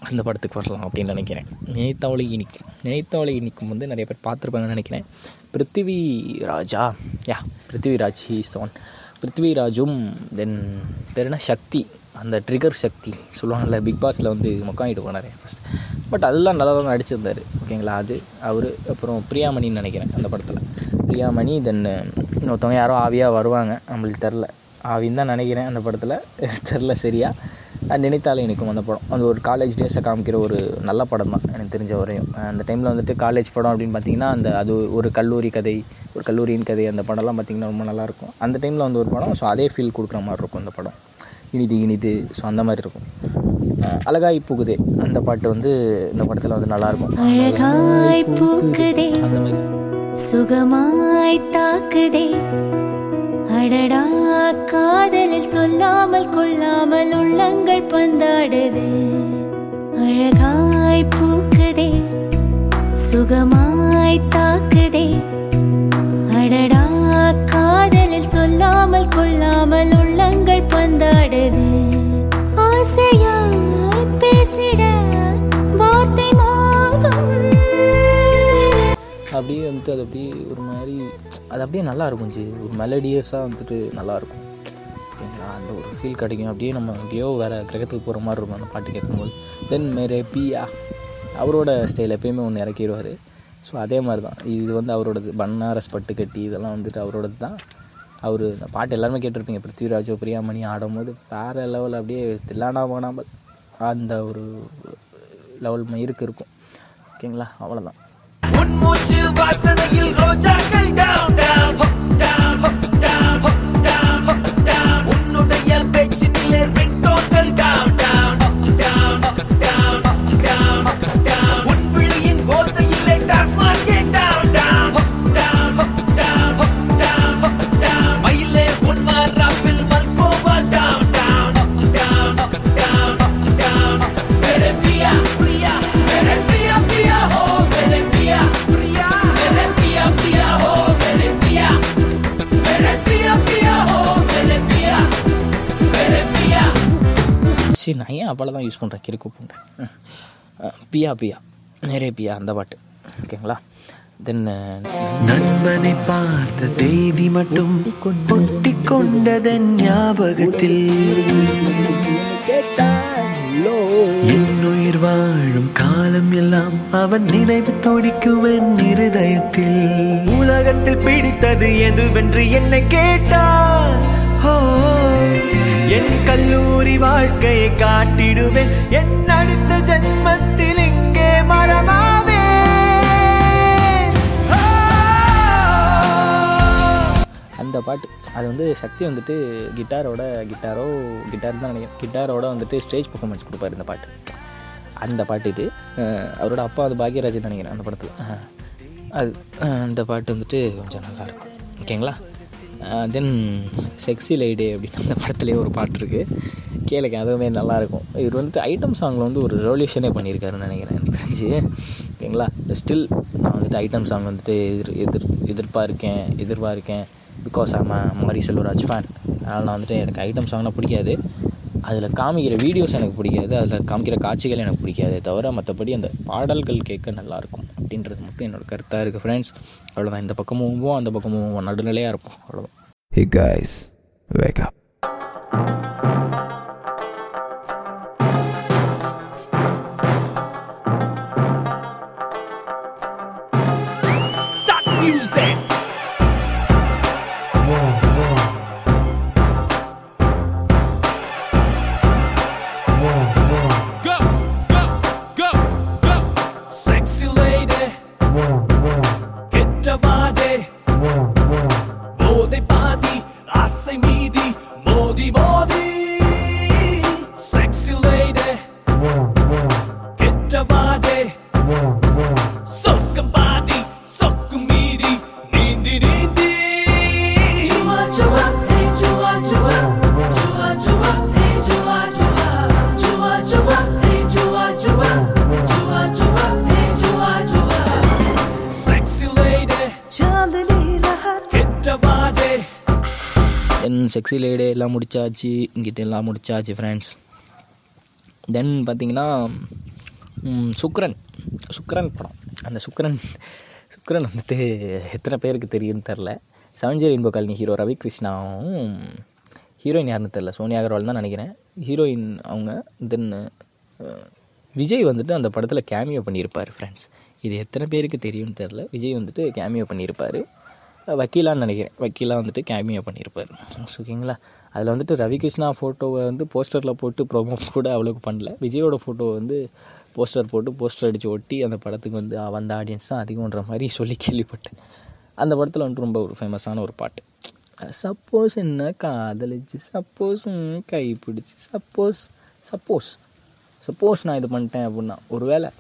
அந்த படத்துக்கு வரலாம் அப்படின்னு நினைக்கிறேன். நினைத்தாவளை இனிக்கும். நினைத்தாவளை இனிக்கும் வந்து நிறைய பேர் பார்த்துருப்பாங்கன்னு நினைக்கிறேன். Prithvi Raja yeah Prithviraj he's one பிருத்திவிராஜும் then பேர் என்ன? சக்தி. அந்த ட்ரிகர் சக்தி. சொல்லுவாங்கல்ல பிக் பாஸில் வந்து மொக்காயிட்டு போனார் ஃபஸ்ட் பட் அதெல்லாம் நல்லா தான் நடிச்சிருந்தார். ஓகேங்களா? அது அவர் அப்புறம் பிரியாமணின்னு நினைக்கிறேன் அந்த படத்தில். பிரியாமணி தென் இன்னொருத்தவங்க யாரோ ஆவியாக வருவாங்க. நம்மளுக்கு தெரில ஆவின்னு தான் நினைக்கிறேன் அந்த படத்தில். தெரில சரியா. நினைத்தாலே எனக்கும் அந்த படம். அந்த ஒரு காலேஜ் டேஸை காமிக்கிற ஒரு நல்ல படம் தான். எனக்கு தெரிஞ்ச வரையும். அந்த டைமில் வந்துட்டு காலேஜ் படம் அப்படின்னு பார்த்தீங்கன்னா அந்த அது ஒரு கல்லூரி கதை ஒரு கல்லூரியின் கதை அந்த படம்லாம் பார்த்திங்கன்னா ரொம்ப நல்லாயிருக்கும் அந்த டைமில் வந்து ஒரு படம். ஸோ அதே ஃபீல் கொடுக்குற மாதிரி இருக்கும் அந்த படம். இனிது இனிது. ஸோ அந்த மாதிரி இருக்கும். அழகாய் புகுதே அந்த பாட்டு வந்து இந்த படத்தில் வந்து நல்லாயிருக்கும் அழகாய் பூக்குதே அந்த மாதிரி. சுகமாய் தாக்குதே. அடடா காதலில் சொல்லாமல் கொள்ளாமல் உள்ளங்கள் பந்தாடுது. அழகாய் பூக்குதே சுகமாய் தாக்குதே. அடடா காதலில் சொல்லாமல் கொள்ளாமல் உள்ளங்கள் பந்தாடுது. மோதும் அப்படியே வந்துட்டு அது அப்படியே ஒரு மாதிரி அது அப்படியே நல்லா இருக்கும் ஜி. ஒரு மெலடியஸாக வந்துட்டு நல்லாயிருக்கும் ஓகேங்களா அந்த ஒரு ஃபீல் கிடைக்கும். அப்படியே நம்ம எங்கேயோ வேறு கிரகத்துக்கு போகிற மாதிரி இருக்கும் அந்த பாட்டு கேட்கும்போது. தென் மேரே பியா. அவரோட ஸ்டைல் எப்பயுமே ஒன்று இறக்கிடுவார் ஸோ அதே மாதிரி தான் இது வந்து அவரோடது. பன்னாரஸ் பட்டு கட்டி இதெல்லாம் வந்துட்டு அவரோடது தான். அவர் பாட்டு எல்லாருமே கேட்டிருப்பீங்க. பிருத்திவிராஜோ பிரியாமணி ஆடும்போது வேறு லெவலில் அப்படியே தில்லானா போனாமல் அந்த ஒரு லெவல் மயிருக்கு இருக்கும். ஓகேங்களா அவ்வளோதான் உன் மூச்சு வாசனையில் ரோஜாக்கள் டவுன் சரி நான் ஏன் அப்பளம் தான் யூஸ் பண்ணுறேன் கிறுக்கு பண்ணுறேன் பியா பியா. நிறைய பியா அந்த பாட்டு. ஓகேங்களா? தென் uh, நண்பனை பார்த்த தேவி மட்டும் கொட்டி கொண்டதன் ஞாபகத்தில் என்னுயிர் வாழும் காலம் எல்லாம் அவன் நினைவு துடிக்கும் இருதயத்தில். உலகத்தில் பிடித்தது எதுவென்று என்னை கேட்டான்? என் கல்லூரி வாழ்க்கையை காட்டிடுவேன். என் அடுத்த ஜென்மத்தில் இங்கே மரமாவே அந்த பாட்டு அது வந்து சக்தி வந்துட்டு கிட்டாரோட கிட்டாரோ கிட்டார் தான் நினைக்கிறேன். கிட்டாரோட வந்துட்டு ஸ்டேஜ் பர்ஃபார்மன்ஸ் கொடுப்பாரு இந்த பாட்டு. அந்த பாட்டு இது. அவரோட அப்பா அது பாக்யராஜ் நினைக்கிறேன் அந்த படத்தில். அது அந்த பாட்டு வந்துட்டு கொஞ்சம் நல்லாயிருக்கும் ஓகேங்களா? தென் செக்ஸி லைடே அப்படின்னு அந்த படத்துலேயே ஒரு பாட்டு இருக்குது கேளுங்க அதுவுமே நல்லாயிருக்கும். இவர் வந்துட்டு ஐட்டம் சாங்கில் வந்து ஒரு ரெவல்யூஷனே பண்ணியிருக்காருன்னு நினைக்கிறேன் எனக்கு தெரிஞ்சு. ஓகேங்களா? ஸ்டில் நான் வந்துட்டு ஐட்டம் சாங் வந்துட்டு எதிர் எதிர் எதிர்பார்க்கேன் எதிர்பார்க்கேன். பிகாஸ் ஆம் மாரி செல்வராஜ் ஃபேன் அதனால் நான் வந்துட்டு எனக்கு ஐட்டம் சாங்லாம் பிடிக்காது. அதில் காமிக்கிற வீடியோஸ் எனக்கு பிடிக்காது அதில் காமிக்கிற காட்சிகள் எனக்கு பிடிக்காது தவிர மற்றபடி அந்த பாடல்கள் கேட்க நல்லாயிருக்கும் அப்படின்றது மட்டும் என்னோட கருத்தாக இருக்குது ஃப்ரெண்ட்ஸ் அவ்வளோதான் இந்த பக்கமும் போவோம் அந்த பக்கமும் நடுநிலையாக இருப்போம். அவ்வளோதான் Hey guys, wake sexy lady எல்லாம் முடிச்சாச்சு இங்கிட்ட எல்லாம் முடிச்சாச்சு ஃப்ரெண்ட்ஸ் தென் பார்த்தீங்கன்னா சுக்ரன் சுக்ரன் படம். அந்த சுக்ரன் சுக்ரன் வந்துட்டு எத்தனை பேருக்கு தெரியும்னு தெரில seven G rainbow colony hero Ravi கிருஷ்ணாவும் heroine யாருன்னு தெரில சோனியா அகர்வால் தான் நினைக்கிறேன். ஹீரோயின் அவங்க தென் விஜய் வந்துட்டு அந்த படத்தில் கேமியோ பண்ணியிருப்பார் ஃப்ரெண்ட்ஸ் இது எத்தனை பேருக்கு தெரியும்னு தெரில விஜய் வந்துட்டு கேமியோ பண்ணியிருப்பார். வக்கீலான்னு நினைக்கிறேன். வக்கீலாக வந்துட்டு கேமியோ பண்ணியிருப்பார். ஓகேங்களா? அதில் வந்துட்டு ரவிகிருஷ்ணா ஃபோட்டோவை வந்து போஸ்டரில் போட்டு ப்ரோமோ கூட அவ்வளோக்கு பண்ணல. விஜயோட ஃபோட்டோவை வந்து போஸ்டர் போட்டு போஸ்டர் அடித்து ஒட்டி அந்த படத்துக்கு வந்து வந்த ஆடியன்ஸ் தான் அதிகம்ன்ற மாதிரி சொல்லி கேள்விப்பட்டேன். அந்த படத்தில் வந்துட்டு ரொம்ப ஒரு ஃபேமஸான ஒரு பாட்டு. சப்போஸ் என்ன காதலிச்சு சப்போஸ் கை பிடிச்சி சப்போஸ் சப்போஸ் சப்போஸ் நான் இது பண்ணிட்டேன் அப்படின்னா ஒரு வேளை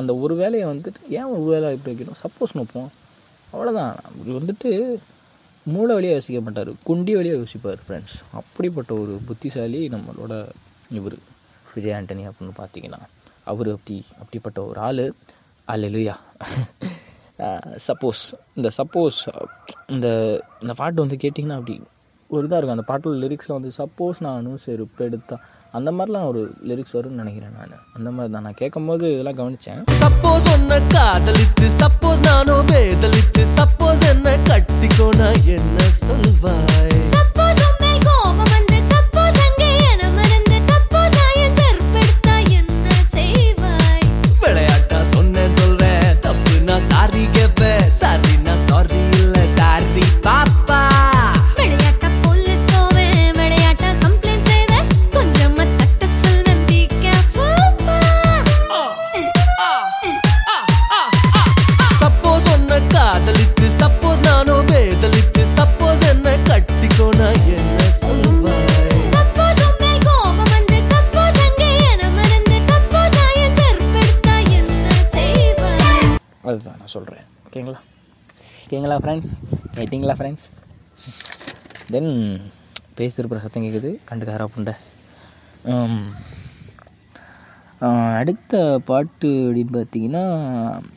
அந்த ஒரு வேலையை வந்துட்டு ஏன் ஒரு வேலை இப்படி வைக்கணும்? சப்போஸ் நோப்போம். அவ்வளோதான் அவர் வந்துட்டு மூளை வழியாக யோசிக்க மாட்டார். குண்டி வழியாக யோசிப்பார் ஃப்ரெண்ட்ஸ் அப்படிப்பட்ட ஒரு புத்திசாலி நம்மளோட இவர் விஜய் ஆண்டனி அப்படின்னு பார்த்தீங்கன்னா. அவர் அப்படி அப்படிப்பட்ட ஒரு ஆள். அல்லையா சப்போஸ் இந்த சப்போஸ் இந்த இந்த பாட்டு வந்து கேட்டிங்கன்னா அப்படி ஒரு இதாக இருக்கும். அந்த பாட்டோட லிரிக்ஸில் வந்து சப்போஸ் நானும் செருப்பு அந்த மாதிரிலாம் ஒரு லிரிக்ஸ் வரும்னு நினைக்கிறேன் நான். அந்த மாதிரி தான். நான் கேட்கும்போது இதெல்லாம் கவனித்தேன் சப்போஸ் ஒன்ன காதலித்து சப்போஸ் நானும் வேதலித்து சப்போஸ் என்ன கட்டிக்கோ நான் என்ன சொல்வாய்? ஓகேங்களா ஃப்ரெண்ட்ஸ் கேட்டிங்களா ஃப்ரெண்ட்ஸ் தென் பேசியிருக்கிற சத்தம் கேட்குது கண்டுக்காரா புண்டை. அடுத்த பாட்டு அப்படின்னு பார்த்தீங்கன்னா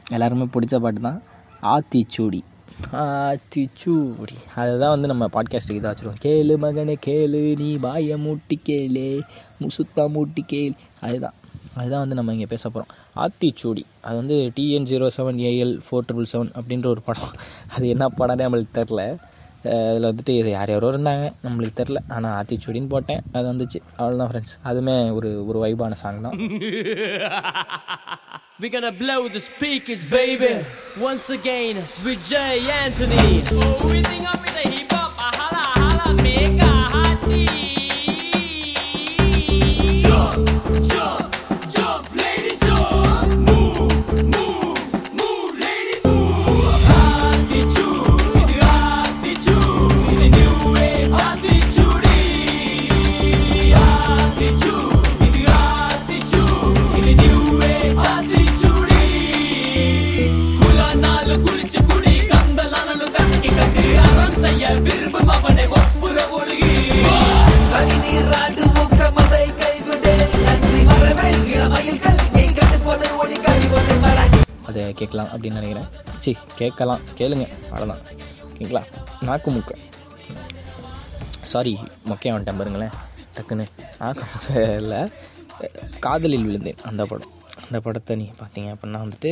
எல்லாருமே பிடிச்ச பாட்டு தான் ஆத்திச்சூடி. ஆத்திச்சூடி. அதுதான் வந்து நம்ம பாட்காஸ்ட்டுக்கு இதாக வச்சுருவோம் கேளு மகனே கேளு நீ பாய மூட்டி கேளு முசுத்தா மூட்டி கேளு. அதுதான். அதுதான் வந்து நம்ம இங்கே பேச போகிறோம் ஆத்திச்சூடி அது வந்து TN zero seven AL four triple seven அப்படின்ற ஒரு படம். அது என்ன படம்னே நம்மளுக்கு தெரில அதில் வந்துட்டு இது யார் யாரோ இருந்தாங்க. நம்மளுக்கு தெரில ஆனால் ஆத்திச்சூடின்னு போட்டேன். அது வந்துச்சு. அவ்வளோதான் ஃப்ரெண்ட்ஸ் அதுவுமே ஒரு ஒரு வைபான சாங் தான். We're gonna blow the speakers, baby. Once again, with Jay Anthony. Oh, we think up with the hip hop, a holla, holla, make அதை கேட்கலாம் அப்படின்னு நினைக்கிறேன். சி கேட்கலாம். கேளுங்க. அவ்வளோதான் ஓகேங்களா நாக்கு முக்க. சாரி மொக்கையாக வந்துட்டேன் பாருங்களேன். டக்குன்னு. நாக்கு முக்கையில் காதலில் விழுந்தேன். அந்த படம். அந்த படத்தை நீங்கள் பார்த்தீங்க அப்படின்னா வந்துட்டு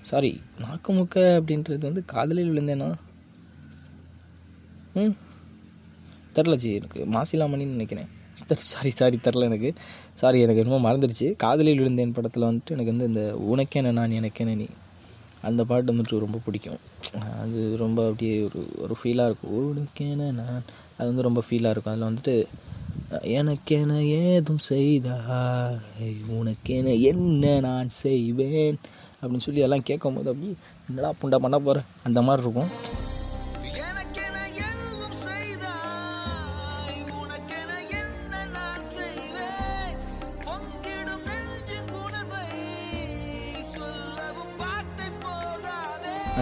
சாரி நாக்கு முக்க அப்படின்றது வந்து காதலில் விழுந்தேனா? ம். தெரில ஜி எனக்கு மாசிலாமணின்னு நினைக்கிறேன். சாரி சாரி தெரில எனக்கு. சாரி எனக்கு ரொம்ப மறந்துடுச்சு. காதலில் விழுந்தேன் படத்தில் வந்துட்டு எனக்கு வந்து இந்த உனக்கேன நான் எனக்கேன நீ அந்த பாட்டு வந்துட்டு ரொம்ப பிடிக்கும். அது ரொம்ப அப்படியே ஒரு ஒரு ஃபீலாக இருக்கும். உனக்கேன நான் அது வந்து ரொம்ப ஃபீலாக இருக்கும். அதில் வந்துட்டு எனக்கென ஏதும் செய்தாய் உனக்கென என்ன நான் செய்வேன் அப்படின்னு சொல்லி எல்லாம் கேட்கும் போது அப்படி என்னடா புண்டா பண்ண போகிறேன் அந்த மாதிரி இருக்கும்.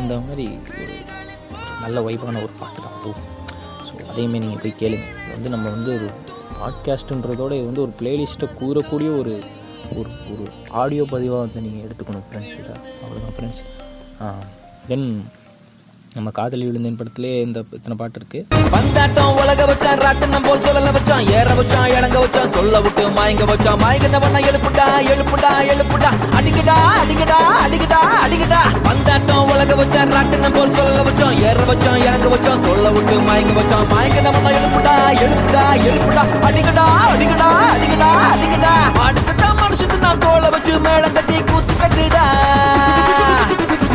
அந்த மாதிரி ஒரு நல்ல வைப்பான ஒரு பாட்டு தான் அதுவும். ஸோ அதையுமே நீங்கள் போய் கேளுங்க. இது வந்து நம்ம வந்து ஒரு பாட்காஸ்ட்டுன்றதோட இது வந்து ஒரு பிளேலிஸ்ட்டை கூறக்கூடிய ஒரு ஒரு ஒரு ஆடியோ பதிவாக வந்து நீங்கள் எடுத்துக்கணும் ஃப்ரெண்ட்ஸ் இதை அவ்வளோதான் ஃப்ரெண்ட்ஸ் தென் நம்ம காதலி விழுந்தேன் படத்திலே இந்த இத்தனை பாட்டு இருக்குது பந்தாட்டம் உலக வச்சான் ராட்டனம் போல் சொல்லல வச்சான் ஏற வச்சான் இறங்க வச்சான் சொல்ல விட்டு மயங்க வச்சான். மயங்கின பண்ண எழுப்புடா எழுப்புடா எழுப்புடா. அடிக்கடா அடிக்கடா அடிக்கடா அடிக்கடா. பந்தாட்டம் உலக வச்சான் ராட்டனம் போல் சொல்ல வச்சோம். ஏற வச்சோம் இறங்க வச்சோம். சொல்ல விட்டு மயங்க வச்சோம். மயங்க நம்ம எழுப்புடா எழுப்புடா எழுப்புடா. அடிக்கடா அடிக்கடா அடிக்கடா அடிக்கடா. மாடு சட்டா மனுஷத்து நான் தோலை வச்சு மேளம் கட்டி கூத்து கட்டுடா.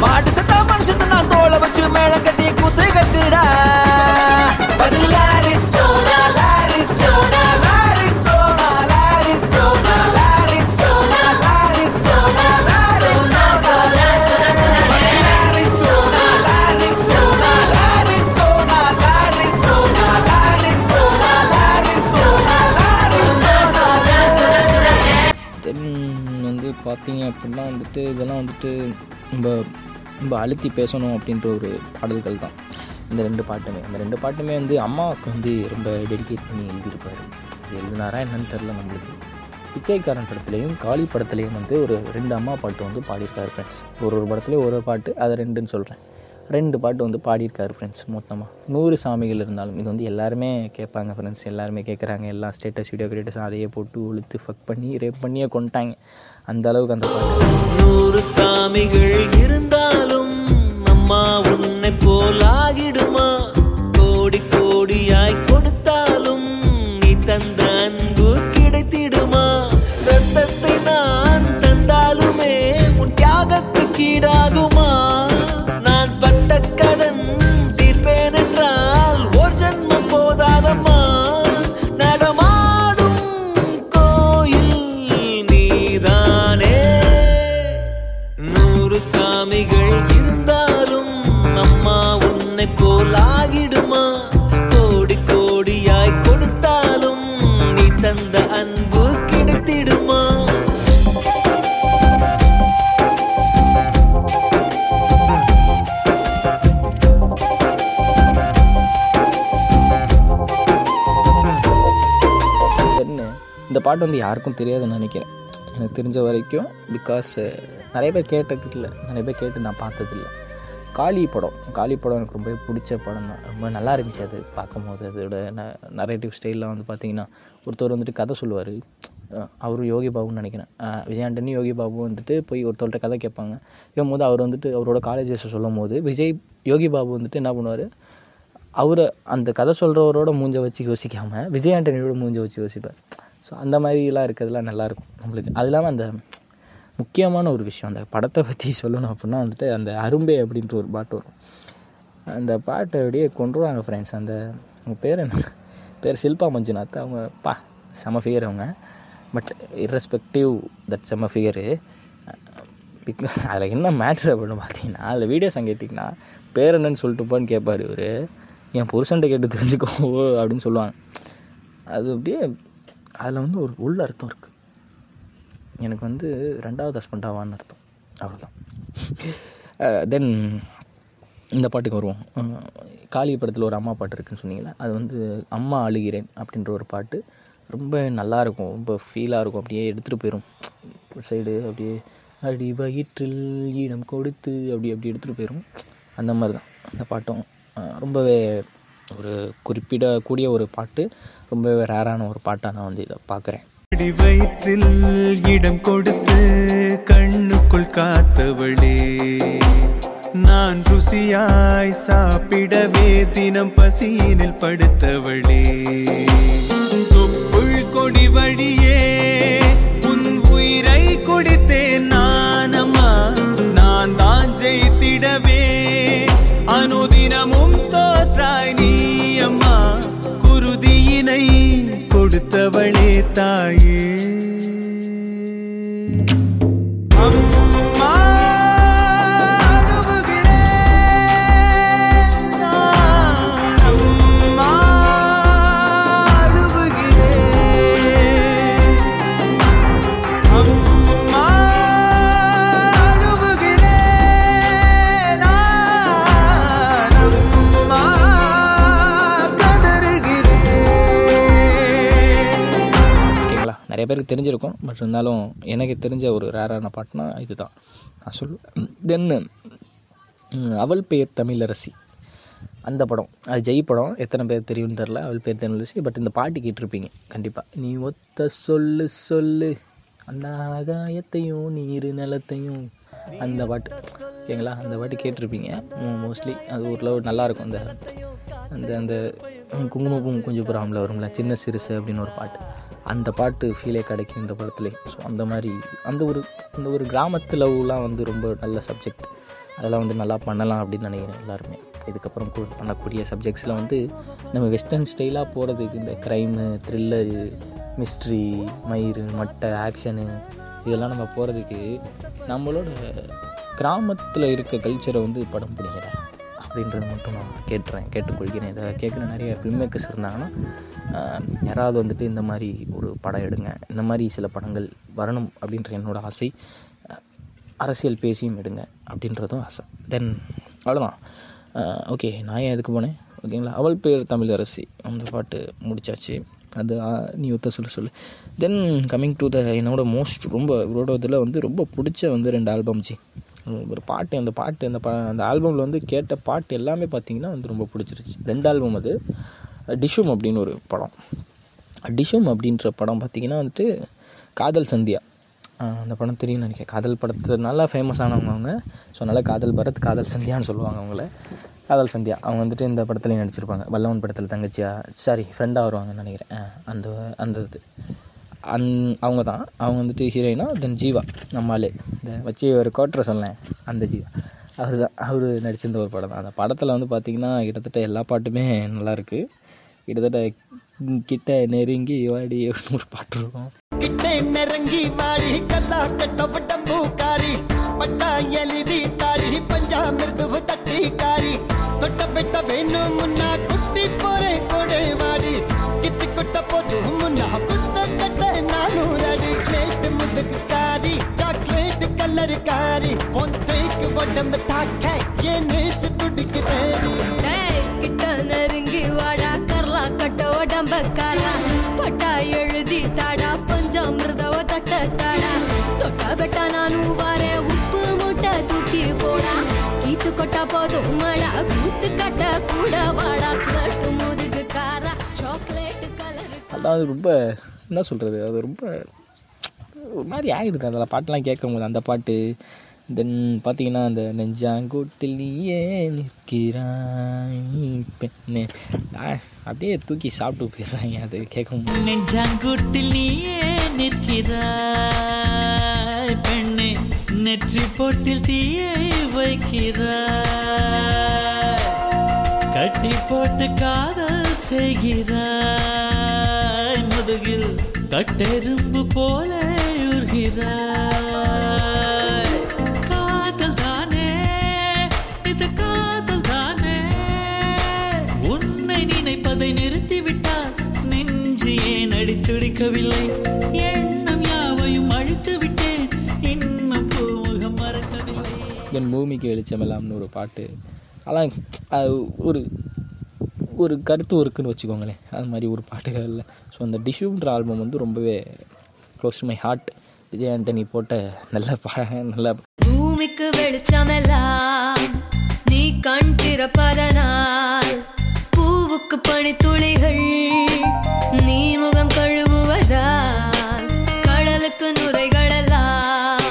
மாடு சட்டா மனுஷத்து நான் தோலை வச்சு மேளம் கட்டி பார்த்தீங்க அப்படின்னா வந்துட்டு இதெல்லாம் வந்துட்டு ரொம்ப ரொம்ப அழுத்தி பேசணும் அப்படின்ற ஒரு பாடல்கள் தான். இந்த ரெண்டு பாட்டுமே. இந்த ரெண்டு பாட்டுமே வந்து அம்மாவுக்கு வந்து ரொம்ப டெடிகேட் பண்ணி எழுதியிருப்பார். எழுதினாரா என்னன்னு தெரில நம்மளுக்கு. பிச்சைக்காரன் படத்துலேயும் காளி படத்துலேயும் வந்து ஒரு ரெண்டு அம்மா பாட்டு வந்து பாடியிருக்காரு ஃப்ரெண்ட்ஸ் ஒரு ஒரு படத்துலேயும் ஒரு ஒரு பாட்டு அதை ரெண்டுன்னு சொல்கிறேன் ரெண்டு பாட்டு வந்து பாடியிருக்காரு ஃப்ரெண்ட்ஸ் மொத்தமாக நூறு சாமிகள் இருந்தாலும் இது வந்து எல்லாருமே கேட்பாங்க ஃப்ரெண்ட்ஸ் எல்லாருமே கேட்குறாங்க. எல்லா ஸ்டேட்டஸ் வீடியோ கிரியேட்டர்ஸ் அதையே போட்டு உளுத்து ஃபக் பண்ணி ரேப் பண்ணியே கொண்டாங்க அந்த அளவுக்கு அந்த பாட்டு. நூறு சாமிகள் இருந்தாலும் அம்மா உன்னை போலாகிடுமா? பாட்டு வந்து யாருக்கும் தெரியாதுன்னு நினைக்கிறேன். எனக்கு தெரிஞ்ச வரைக்கும் பிகாஸ் நிறைய பேர் கேட்டதில்லை. நிறைய பேர் கேட்டு நான் பார்த்ததில்ல. காளி படம். காளி படம் எனக்கு ரொம்ப பிடிச்ச படம் தான். ரொம்ப நல்லா இருந்துச்சு அது பார்க்கும்போது. அதோட ந நரேட்டிவ் ஸ்டைலில் வந்து பார்த்திங்கன்னா ஒருத்தர் வந்துட்டு கதை சொல்லுவார். அவரும் யோகி பாபுன்னு நினைக்கிறேன். விஜயாண்டனி யோகி பாபு வந்துட்டு போய் ஒருத்தவர்கிட்ட கதை கேட்பாங்க. கேட்கும்போது அவர் வந்துட்டு அவரோட காலேஜஸை சொல்லும் போது விஜய் யோகி பாபு வந்துட்டு என்ன பண்ணுவார்? அவரை அந்த கதை சொல்கிறவரோட மூஞ்ச வச்சு யோசிக்காமல் விஜய் ஆண்டனியோட மூஞ்சை வச்சு யோசிப்பார். ஸோ அந்த மாதிரிலாம் இருக்கிறதுலாம் நல்லாயிருக்கும் நம்மளுக்கு. அது இல்லாமல் அந்த முக்கியமான ஒரு விஷயம் அந்த படத்தை பற்றி சொல்லணும் அப்படின்னா வந்துட்டு அந்த அரும்பே அப்படின்ற ஒரு பாட்டு வரும். அந்த பாட்டை அப்படியே கொண்டுருவாங்க ஃப்ரெண்ட்ஸ் அந்த அவங்க பேர் என்ன? பேர் ஷில்பா மஞ்சுநாத். அவங்க பா செம ஃபிகர் அவங்க. பட் இர்ரெஸ்பெக்டிவ் தட் செம ஃபிகரு அதில் என்ன மேட்ரு அப்படின்னு பார்த்தீங்கன்னா அதில் வீடியோஸ் அங்கே கேட்டிங்கன்னா பேர் என்னன்னு சொல்லிட்டு போன்னு கேட்பார் இவர். என் புருஷன்ட்ட கேட்டு தெரிஞ்சுக்கோ அப்படின்னு சொல்லுவாங்க. அது அப்படியே அதில் வந்து ஒரு உள்ள அர்த்தம் இருக்குது எனக்கு வந்து ரெண்டாவது ஹஸ்பண்டாவான்னு அர்த்தம். அவ்வளோதான் தென் இந்த பாட்டுக்கு வருவோம். காளி படத்தில் ஒரு அம்மா பாட்டு இருக்குன்னு சொன்னீங்களே அது வந்து அம்மா அழுகிறேன் அப்படின்ற ஒரு பாட்டு. ரொம்ப நல்லா இருக்கும். ரொம்ப ஃபீலாக இருக்கும். அப்படியே எடுத்துகிட்டு போயிடும் சைடு அப்படியே அடி வயிற்றில் ஈடம் கொடுத்து அப்படி அப்படி எடுத்துகிட்டு போயிடும் அந்த மாதிரி தான் அந்த பாட்டும் ரொம்பவே ஒரு குறிப்பிடக்கூடிய ஒரு பாட்டு. ரொம்பவே ரேரான ஒரு பாட்டாக நான் வந்து இதை பார்க்குறேன். வயிற்றில் இடம் கொடுத்து கண்ணுக்குள் காத்தவளே நான் ருசியாய் சாப்பிடவே தினம் பசியினில் படுத்தவளே. தொப்புள் கொடி வழியே உன் உயிரை கொடுத்தேன் நானம்மா. நான் தான் ஜெயித்திடவே கொடுத்தவளே தாயே. நிறைய பேருக்கு தெரிஞ்சிருக்கும். பட் இருந்தாலும் எனக்கு தெரிஞ்ச ஒரு ரேரான பாட்டுனா இதுதான். நான் சொல்லுவேன். தென்னு அவள் பெயர் தமிழரசி. அந்த படம். அது ஜெய் படம். எத்தனை பேர் தெரியும்னு தெரில அவள் பேர் தமிழரசி. பட் இந்த பாட்டு கேட்டிருப்பீங்க. கண்டிப்பாக நீ ஒத்த சொல்லு சொல்லு. அந்த ஆகாயத்தையும் நீர் நிலத்தையும். அந்த பாட்டு. ஓகேங்களா அந்த பாட்டு கேட்டிருப்பீங்க. மோஸ்ட்லி அது ஓரளவு நல்லாயிருக்கும் அந்த அந்த அந்த குங்குமப்பூ கொஞ்சம் புறாமில் வரும்ல சின்ன சிறுசு அப்படின்னு ஒரு பாட்டு. அந்த பாட்டு ஃபீலே கிடைக்கும் இந்த படத்துலேயே ஸோ அந்த மாதிரி அந்த ஒரு அந்த ஒரு கிராமத்து லவ்லாம் வந்து ரொம்ப நல்ல சப்ஜெக்ட் அதெல்லாம் வந்து நல்லா பண்ணலாம் அப்படின்னு நினைக்கிறேன் எல்லாருமே. இதுக்கப்புறம் கு- பண்ணக்கூடிய சப்ஜெக்ட்ஸில் வந்து நம்ம வெஸ்டர்ன் ஸ்டைலாக போகிறதுக்கு இந்த க்ரைமு த்ரில்லரு மிஸ்ட்ரி மயிறு மட்டை ஆக்ஷனு இதெல்லாம் நம்ம போகிறதுக்கு நம்மளோட கிராமத்தில் இருக்க கல்ச்சரை வந்து படம் பிடிக்கிறேன் அப்படின்றத மட்டும் நான் கேட்டுறேன் கேட்டுக்கொள்கிறேன். இதை கேட்குற நிறைய ஃபில்ம் மேக்கர்ஸ் இருந்தாங்கன்னா யாராவது வந்துட்டு இந்த மாதிரி ஒரு படம் எடுங்க இந்த மாதிரி சில படங்கள் வரணும் அப்படின்ற என்னோடய ஆசை. அரசியல் பேசியும் எடுங்க அப்படின்றதும் ஆசை. தென் அவ்வளோதான் ஓகே நான் ஏன் எதுக்கு போனேன்? ஓகேங்களா அவள் பேர் தமிழரசி. அந்த பாட்டு முடிச்சாச்சு. அது நீ ஒத்த சொல்லு சொல்லு. தென் கம்மிங் டு த என்னோட மோஸ்ட் ரொம்ப இவரோட இதில் வந்து ரொம்ப பிடிச்ச வந்து ரெண்டு ஆல்பம் ஜி. ஒரு பாட்டு அந்த பாட்டு அந்த பா அந்த ஆல்பமில் வந்து கேட்ட பாட்டு எல்லாமே பார்த்தீங்கன்னா வந்து ரொம்ப பிடிச்சிருச்சு. ரெண்டு ஆல்பம் அது. டிஷும் அப்படின்னு ஒரு படம். டிஷும் அப்படின்ற படம் பார்த்திங்கன்னா வந்துட்டு காதல் சந்தியா. அந்த படம் தெரியும்னு நினைக்கிறேன். காதல் படத்து நல்லா ஃபேமஸ் ஆனவங்க அவங்க. ஸோ அதனால் காதல் பரத் காதல் சந்தியான்னு சொல்லுவாங்க அவங்கள. காதல் சந்தியா. அவங்க வந்துட்டு இந்த படத்துலையும் நடிச்சிருப்பாங்க. வல்லவன் படத்தில் தங்கச்சியா சாரி ஃப்ரெண்டாக வருவாங்கன்னு நினைக்கிறேன். அந்த அந்த இது. அந் அவங்க தான் அவங்க வந்துட்டு ஹீரோயினா தென் ஜீவா. நம்மளே இந்த வச்சு ஒரு கோட்டரை சொன்னேன். அந்த ஜீவா. அவர் தான் அவர் நடிச்சிருந்த ஒரு படம் தான். அந்த படத்தில் வந்து பார்த்திங்கன்னா கிட்டத்தட்ட எல்லா பாட்டுமே நல்லாயிருக்கு கிட்டத்தட்ட கிட்ட நெருங்கி வாடி ஒரு பாட்டு இருக்கும். கிட்ட நெருங்கி வாடி கல்லா கட்ட உடம்பு காரி பட்டா எழுதி தாரி பஞ்சா மிருதுவு தட்டி காரி தொட்ட பெட்ட வேணும் முன்ன கலர் காரி உன் தேய்க்கு உடம்பு தாக்க என் நேசு துடிக்கு தேடி கிட்ட நெருங்கி வாடா கர்லா கட்ட உடம்பக்காரா பட்டா எழுதி தாடா பஞ்சாமிர்தவ தட்ட தாடா தொட்டா பெட்டா நானும் வரேன் உப்பு மூட்டை தூக்கி போடா கீத்து கொட்டா போதும் மடா கூத்து கட்ட கூட வாடா ஸ்லட் முதுகு காரா சாக்லேட் கலர் அதாவது ரொம்ப என்ன சொல்கிறது அது ரொம்ப ஒரு மாதிரி ஆகிடுது அதில் பாட்டெலாம் கேட்கும்போது அந்த பாட்டு தென் பார்த்தீங்கன்னா அந்த நெஞ்சாங்கூட்டில் நீயே நிற்கிறாய் பெண்ணே. ஆ, அப்படியே தூக்கி சாப்பிட்டு போயிடுறாங்க அது கேட்கும் நெஞ்சாங்குட்டில் நீயே நிற்கிறாய் பெண்ணே. நெற்றி போட்டில் தீயை வைக்கிறாய். கட்டி போட்டு காதல் செய்கிறாய். முதுகில் கட்டெரும்பு போல உருகிறாய் காதல் தானே இது காதல் தானே. உன்னை நினைப்பதை நிறுத்திவிட்டால் நெஞ்சு ஏன் அடித்துடிக்கவில்லை? எண்ணம் யாவையும் அழித்து விட்டேன் இன்னும் பூமுகம் மறக்கவில்லை. என் பூமிக்கு வெளிச்சமெல்லாம்னு ஒரு பாட்டு. ஆனால் அது ஒரு ஒரு கருத்து இருக்குன்னு வச்சுக்கோங்களேன். அது மாதிரி ஒரு பாட்டுகள் இல்லை. ஸோ அந்த டிஷ்யூன்ற ஆல்பம் வந்து ரொம்பவே close to my heart Vijay Antony போட்ட நல்ல பா நல்ல பூமிக்கு வெளிச்சமெல்லாம் நீ கண் திறப்பதனால் பூவுக்கு பணி துளிகள் நீ முகம் கழுவுவதால் கடலுக்கு நுரைகளெல்லாம்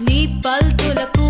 நீ பல் துலக்குவதால்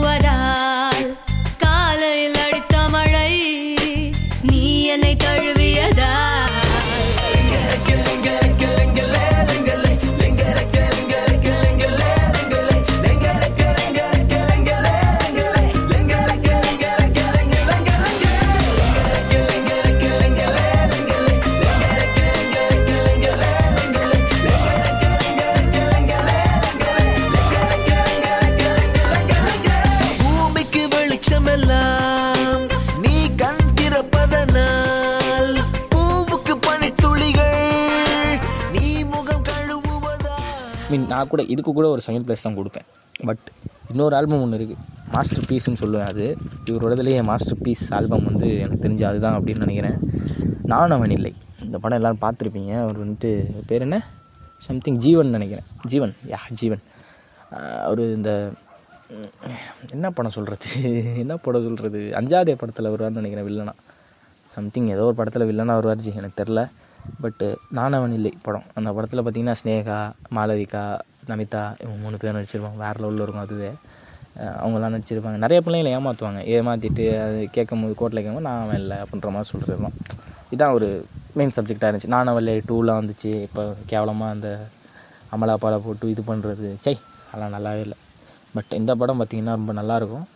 மீன் நான் கூட இதுக்கு கூட ஒரு செகண்ட் ப்ளேஸ் தான் கொடுப்பேன். பட் இன்னொரு ஆல்பம் ஒன்று இருக்குது மாஸ்டர் பீஸ்னு சொல்லுவேன் அது. இவரோடதுலேயே மாஸ்டர் பீஸ் ஆல்பம் வந்து எனக்கு தெரிஞ்சு அதுதான் அப்படின்னு நினைக்கிறேன். நான் அவன் இல்லை. இந்த படம் எல்லோரும் பார்த்துருப்பீங்க. அவர் வந்துட்டு பேர் என்ன? சம்திங் ஜீவன் நினைக்கிறேன். ஜீவன். யா ஜீவன். அவர் இந்த என்ன படம் சொல்கிறது என்ன படம் சொல்கிறது அஞ்சாதே படத்தில் வருவார்னு நினைக்கிறேன் வில்லனா. சம்திங் ஏதோ ஒரு படத்தில் வில்லனா வருவார் ஜி. எனக்கு தெரில. பட்டு uh, நானவன் இல்லை. படம். அந்த படத்தில் பார்த்தீங்கன்னா ஸ்னேகா மாலவிகா நமிதா இவங்க மூணு பேர் நடிச்சிருப்பாங்க. வேறு லெவலில் இருக்கும் அதுவே. அவங்களாம் நடிச்சிருப்பாங்க. நிறைய பிள்ளைங்களை ஏமாற்றுவாங்க ஏமாற்றிட்டு அது கேட்கும் போது கோர்ட்டில் கேட்கும் நான் அவன் இல்லை அப்படின்ற மாதிரி சொல்கிறதுலாம் இதான் ஒரு மெயின் சப்ஜெக்டாக இருந்துச்சு. நானவல்லே டூலாம் வந்துச்சு. இப்போ கேவலமாக அந்த அமலாப்பாலை போட்டு இது பண்ணுறது சை அதெல்லாம் நல்லாவே இல்லை. பட் இந்த படம் பார்த்திங்கன்னா ரொம்ப நல்லாயிருக்கும்.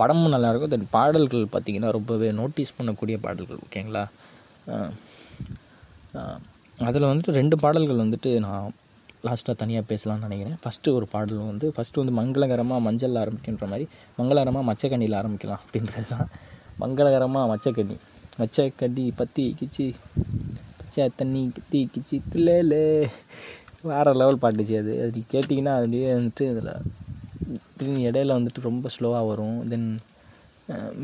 படமும் நல்லாயிருக்கும். தென் பாடல்கள் பார்த்திங்கன்னா ரொம்பவே நோட்டீஸ் பண்ணக்கூடிய பாடல்கள் ஓகேங்களா அதில் வந்துட்டு ரெண்டு பாடல்கள் வந்துட்டு நான் லாஸ்ட்டாக தனியாக பேசலாம்னு நினைக்கிறேன். ஃபஸ்ட்டு ஒரு பாடல் வந்து ஃபஸ்ட்டு வந்து மங்களகரமாக மஞ்சள் ஆரம்பிக்கின்ற மாதிரி மங்களகரமாக மச்சக்கண்ணியில் ஆரம்பிக்கலாம் அப்படின்றது தான் மங்களகரமாக மச்சக்கண்ணி மச்சக்கண்ணி பத்தி கிச்சி பச்சை தண்ணி கத்தி கிச்சி தில்லேலே. வேறு லெவல் பாட்டுச்சு அது. அது நீ கேட்டிங்கன்னா அதுலேயே வந்துட்டு இதில் திடீர்னு இடையில வந்துட்டு ரொம்ப ஸ்லோவாக வரும். தென்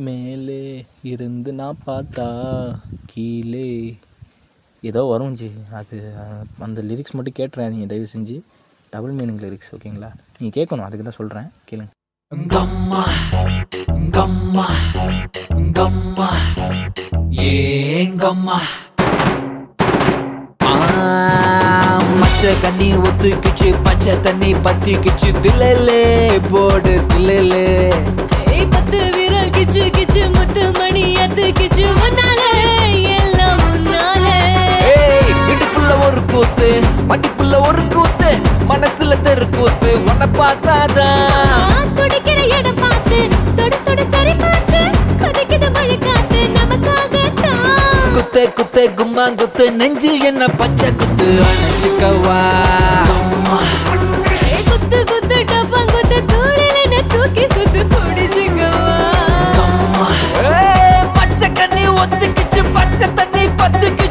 மேலே இருந்து நான் பார்த்தா கீழே ஏதோ வரும் ஜி. அது அந்த லிரிக்ஸ் மட்டும் கேட்டுறேன் நீங்கள் தயவு செஞ்சு. டபுள் மீனிங் லிரிக்ஸ் ஓகேங்களா நீங்கள் கேட்கணும் அதுக்கு தான் சொல்கிறேன் கேளுங்க. கம்மா கம்மா கம்மா. ஏங்கம்மா மச்ச கண்ணி ஒத்துக்கிச்சு பச்சை தண்ணி பத்திக்கிச்சு தில்லே போடு தில்லே ஏய் பத்து விரல் கிச்சு கிச்சு முத்து மணி அத்து கிச்சு இடுப்புள்ள ஒரு கூத்து மடிப்புள்ள ஒரு கூத்து மனசுல தெரு கூத்து உன்னை பார்த்தாதான் துடிக்கிற இடம் பார்த்து தொடு தொடு சரி பார்த்து கொதிக்குது மழை காத்து நமக்காகத்தான் குத்தே குத்தே கும்மா குத்து நெஞ்சில் என்ன பச்சை குத்து அணைச்சிக்கவா? குத்து குத்து டப்பம் குத்து தோளில் என்ன தூக்கி சுத்து பிடிச்சுக்கவா? மச்ச கண்ணி ஒத்துக்கிச்சு பச்சை தண்ணி பத்துக்கிச்சு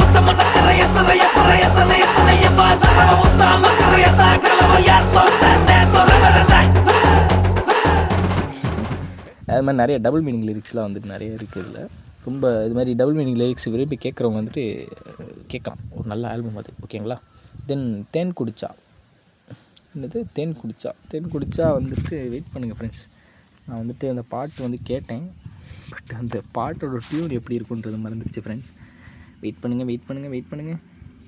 உத்தமன கரைய சலய பலய தனய தரைய பாசல உசாம கலைய அது மாதிரி நிறைய டபுள் மீனிங் லிரிக்ஸ்லாம் வந்துட்டு நிறைய இருக்குது இதில். ரொம்ப இது மாதிரி டபுள் மீனிங் லிரிக்ஸ் விரும்பி கேட்குறவங்க வந்துட்டு கேட்கலாம். ஒரு நல்ல ஆல்பம் அது ஓகேங்களா தென் தேன் குடிச்சா. என்னது? தேன் குடித்தா தேன் குடித்தா வந்துட்டு வெயிட் பண்ணுங்கள் ஃப்ரெண்ட்ஸ் நான் வந்துட்டு அந்த பாட்டு வந்து கேட்டேன். பட் அந்த பாட்டோட டியூன் எப்படி இருக்குன்றது மறந்துடுச்சு ஃப்ரெண்ட்ஸ் வெயிட் பண்ணுங்கள் வெயிட் பண்ணுங்கள் வெயிட் பண்ணுங்கள்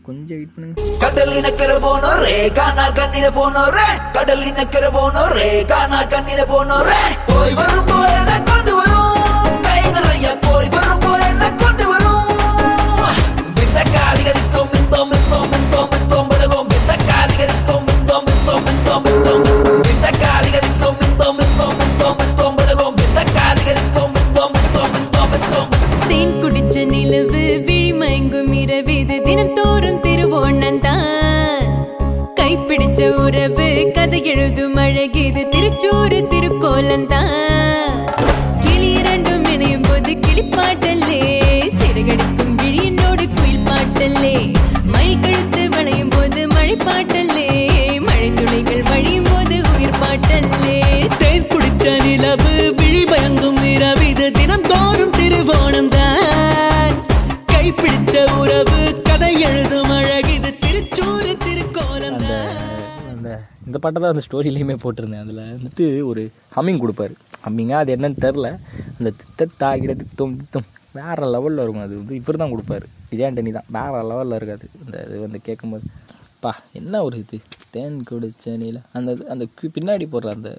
கொஞ்சம் வெயிட் பண்ணுங்கள் கடல் இனக்கிற போனோம் ரே கானா கண்ணில போனோம் ரே கடல் இனக்கிற போனோம் ரே கானா கண்ணில போனோம் ரே போய் வரும் போய் என்ன கொண்டு வரும்? கை நிறைய போய் வரும் போய் என்ன கொண்டு வரும்? இந்த காலிகளுக்கும் இந்த மித்தம் மித்தம் நிலவு விழிமயங்கும் இரவிது தினம் தோறும் திருவோண்ணன் தான் கைப்பிடிச்ச உறவு கதை எழுதும் அழகிது திருச்சூறு திருக்கோலன் தான் கிளி இரண்டும் இணையும் போது கிளிப்பாட்டல்லே சிறுகடிக்கும் விழியினோடு குயில் பாட்டல்லே எழுதும் அழகிது. திருச்சூறு திருக்கோலம் அந்த இந்த பாட்டை தான் அந்த ஸ்டோரியிலையுமே போட்டிருந்தேன். அதில் வந்துட்டு ஒரு ஹம்மிங் கொடுப்பாரு. ஹம்மிங்கா அது என்னன்னு தெரில அந்த திட்டத்தாகிட திட்டம் திட்டம் வேறு லெவலில் இருக்கும். அது வந்து இவர் தான் கொடுப்பாரு. விஜய் ஆண்டனி தான். வேறு லெவலில் இருக்காது. இந்த இது வந்து கேட்கும்போது பா என்ன ஒரு இது? தேன் குடிச்ச நீல. அந்த அந்த பின்னாடி போடுற அந்த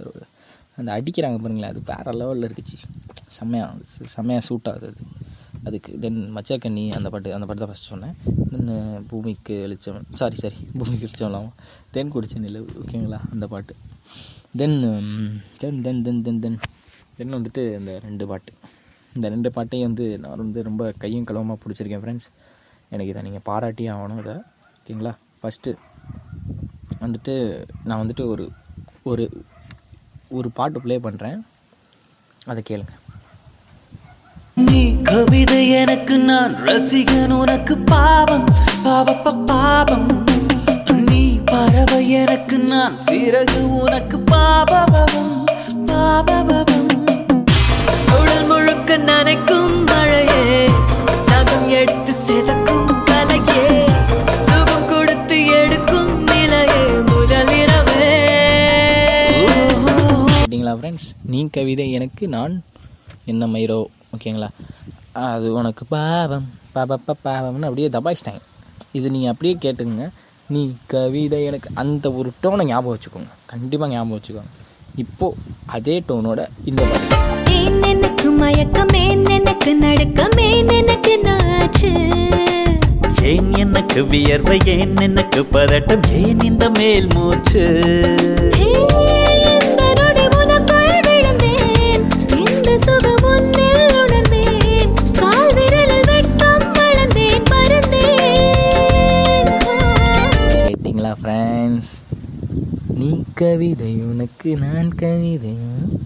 அந்த அடிக்கிறாங்க பாருங்களேன். அது வேறு லெவலில் இருக்குச்சு செம்மையாக செம்மையாக சூட் ஆகுது அது. அதுக்கு தென் மச்சாக்கண்ணி அந்த பாட்டு அந்த பாட்டு தான் ஃபஸ்ட் சொன்னேன். தென் uh, பூமிக்கு வெளிச்சம் சாரி சாரி பூமிக்கு வெளிச்சம் இல்லாமல் தென் குடிச்ச நிலவு ஓகேங்களா அந்த பாட்டு. தென் தென் தென் தென் தென் தென் தென் வந்துட்டு இந்த ரெண்டு பாட்டு. இந்த ரெண்டு பாட்டையும் வந்து நான் வந்து ரொம்ப கையும் களவுமாக பிடிச்சிருக்கேன் ஃப்ரெண்ட்ஸ் எனக்கு இதை நீங்கள் பாராட்டியே ஆகணும் இதை ஓகேங்களா ஃபஸ்ட்டு வந்துட்டு நான் வந்துட்டு ஒரு ஒரு ஒரு பாட்டு ப்ளே பண்ணுறேன் அதை கேளுங்கள் கவிதை எனக்கு நான் ரசிகன் உனக்கு பாவம். பாவப்ப பாவம். நீ பறவை எனக்கு நான் சிறகு உனக்கு பாபபவம் பாபபவம் உடல் முழுக்க நனைக்கும் மழையே நகம் எடுத்து செதக்கும் கலையே சுகம் கொடுத்து எடுக்கும் நிலையே முதலிரவே கேட்டிங்களா ஃப்ரெண்ட்ஸ் நீ கவிதை எனக்கு நான் என்ன மயிரோ? ஓகேங்களா? அது உனக்கு பாவம். பாபப்ப பாவம்னு அப்படியே தபாயிச்சிட்டாங்க இது நீங்கள் அப்படியே கேட்டுங்க நீ கவிதை எனக்கு அந்த ஒரு டோனை ஞாபகம் வச்சுக்கோங்க. கண்டிப்பாக ஞாபகம் வச்சுக்கோங்க. இப்போது அதே டோனோட இந்த எனக்கு மயக்கம்? எனக்கு நடுக்கம்? எனக்கு நாச்சு? ஏன் எனக்கு வியர்வை? ஏன் எனக்கு பதட்டம்? ஏன் இந்த மேல் மூச்சு ஃப்ரான்ஸ் ஃப்ரெண்ட்ஸ் நீ கவிதை உனக்கு நான் கவிதை.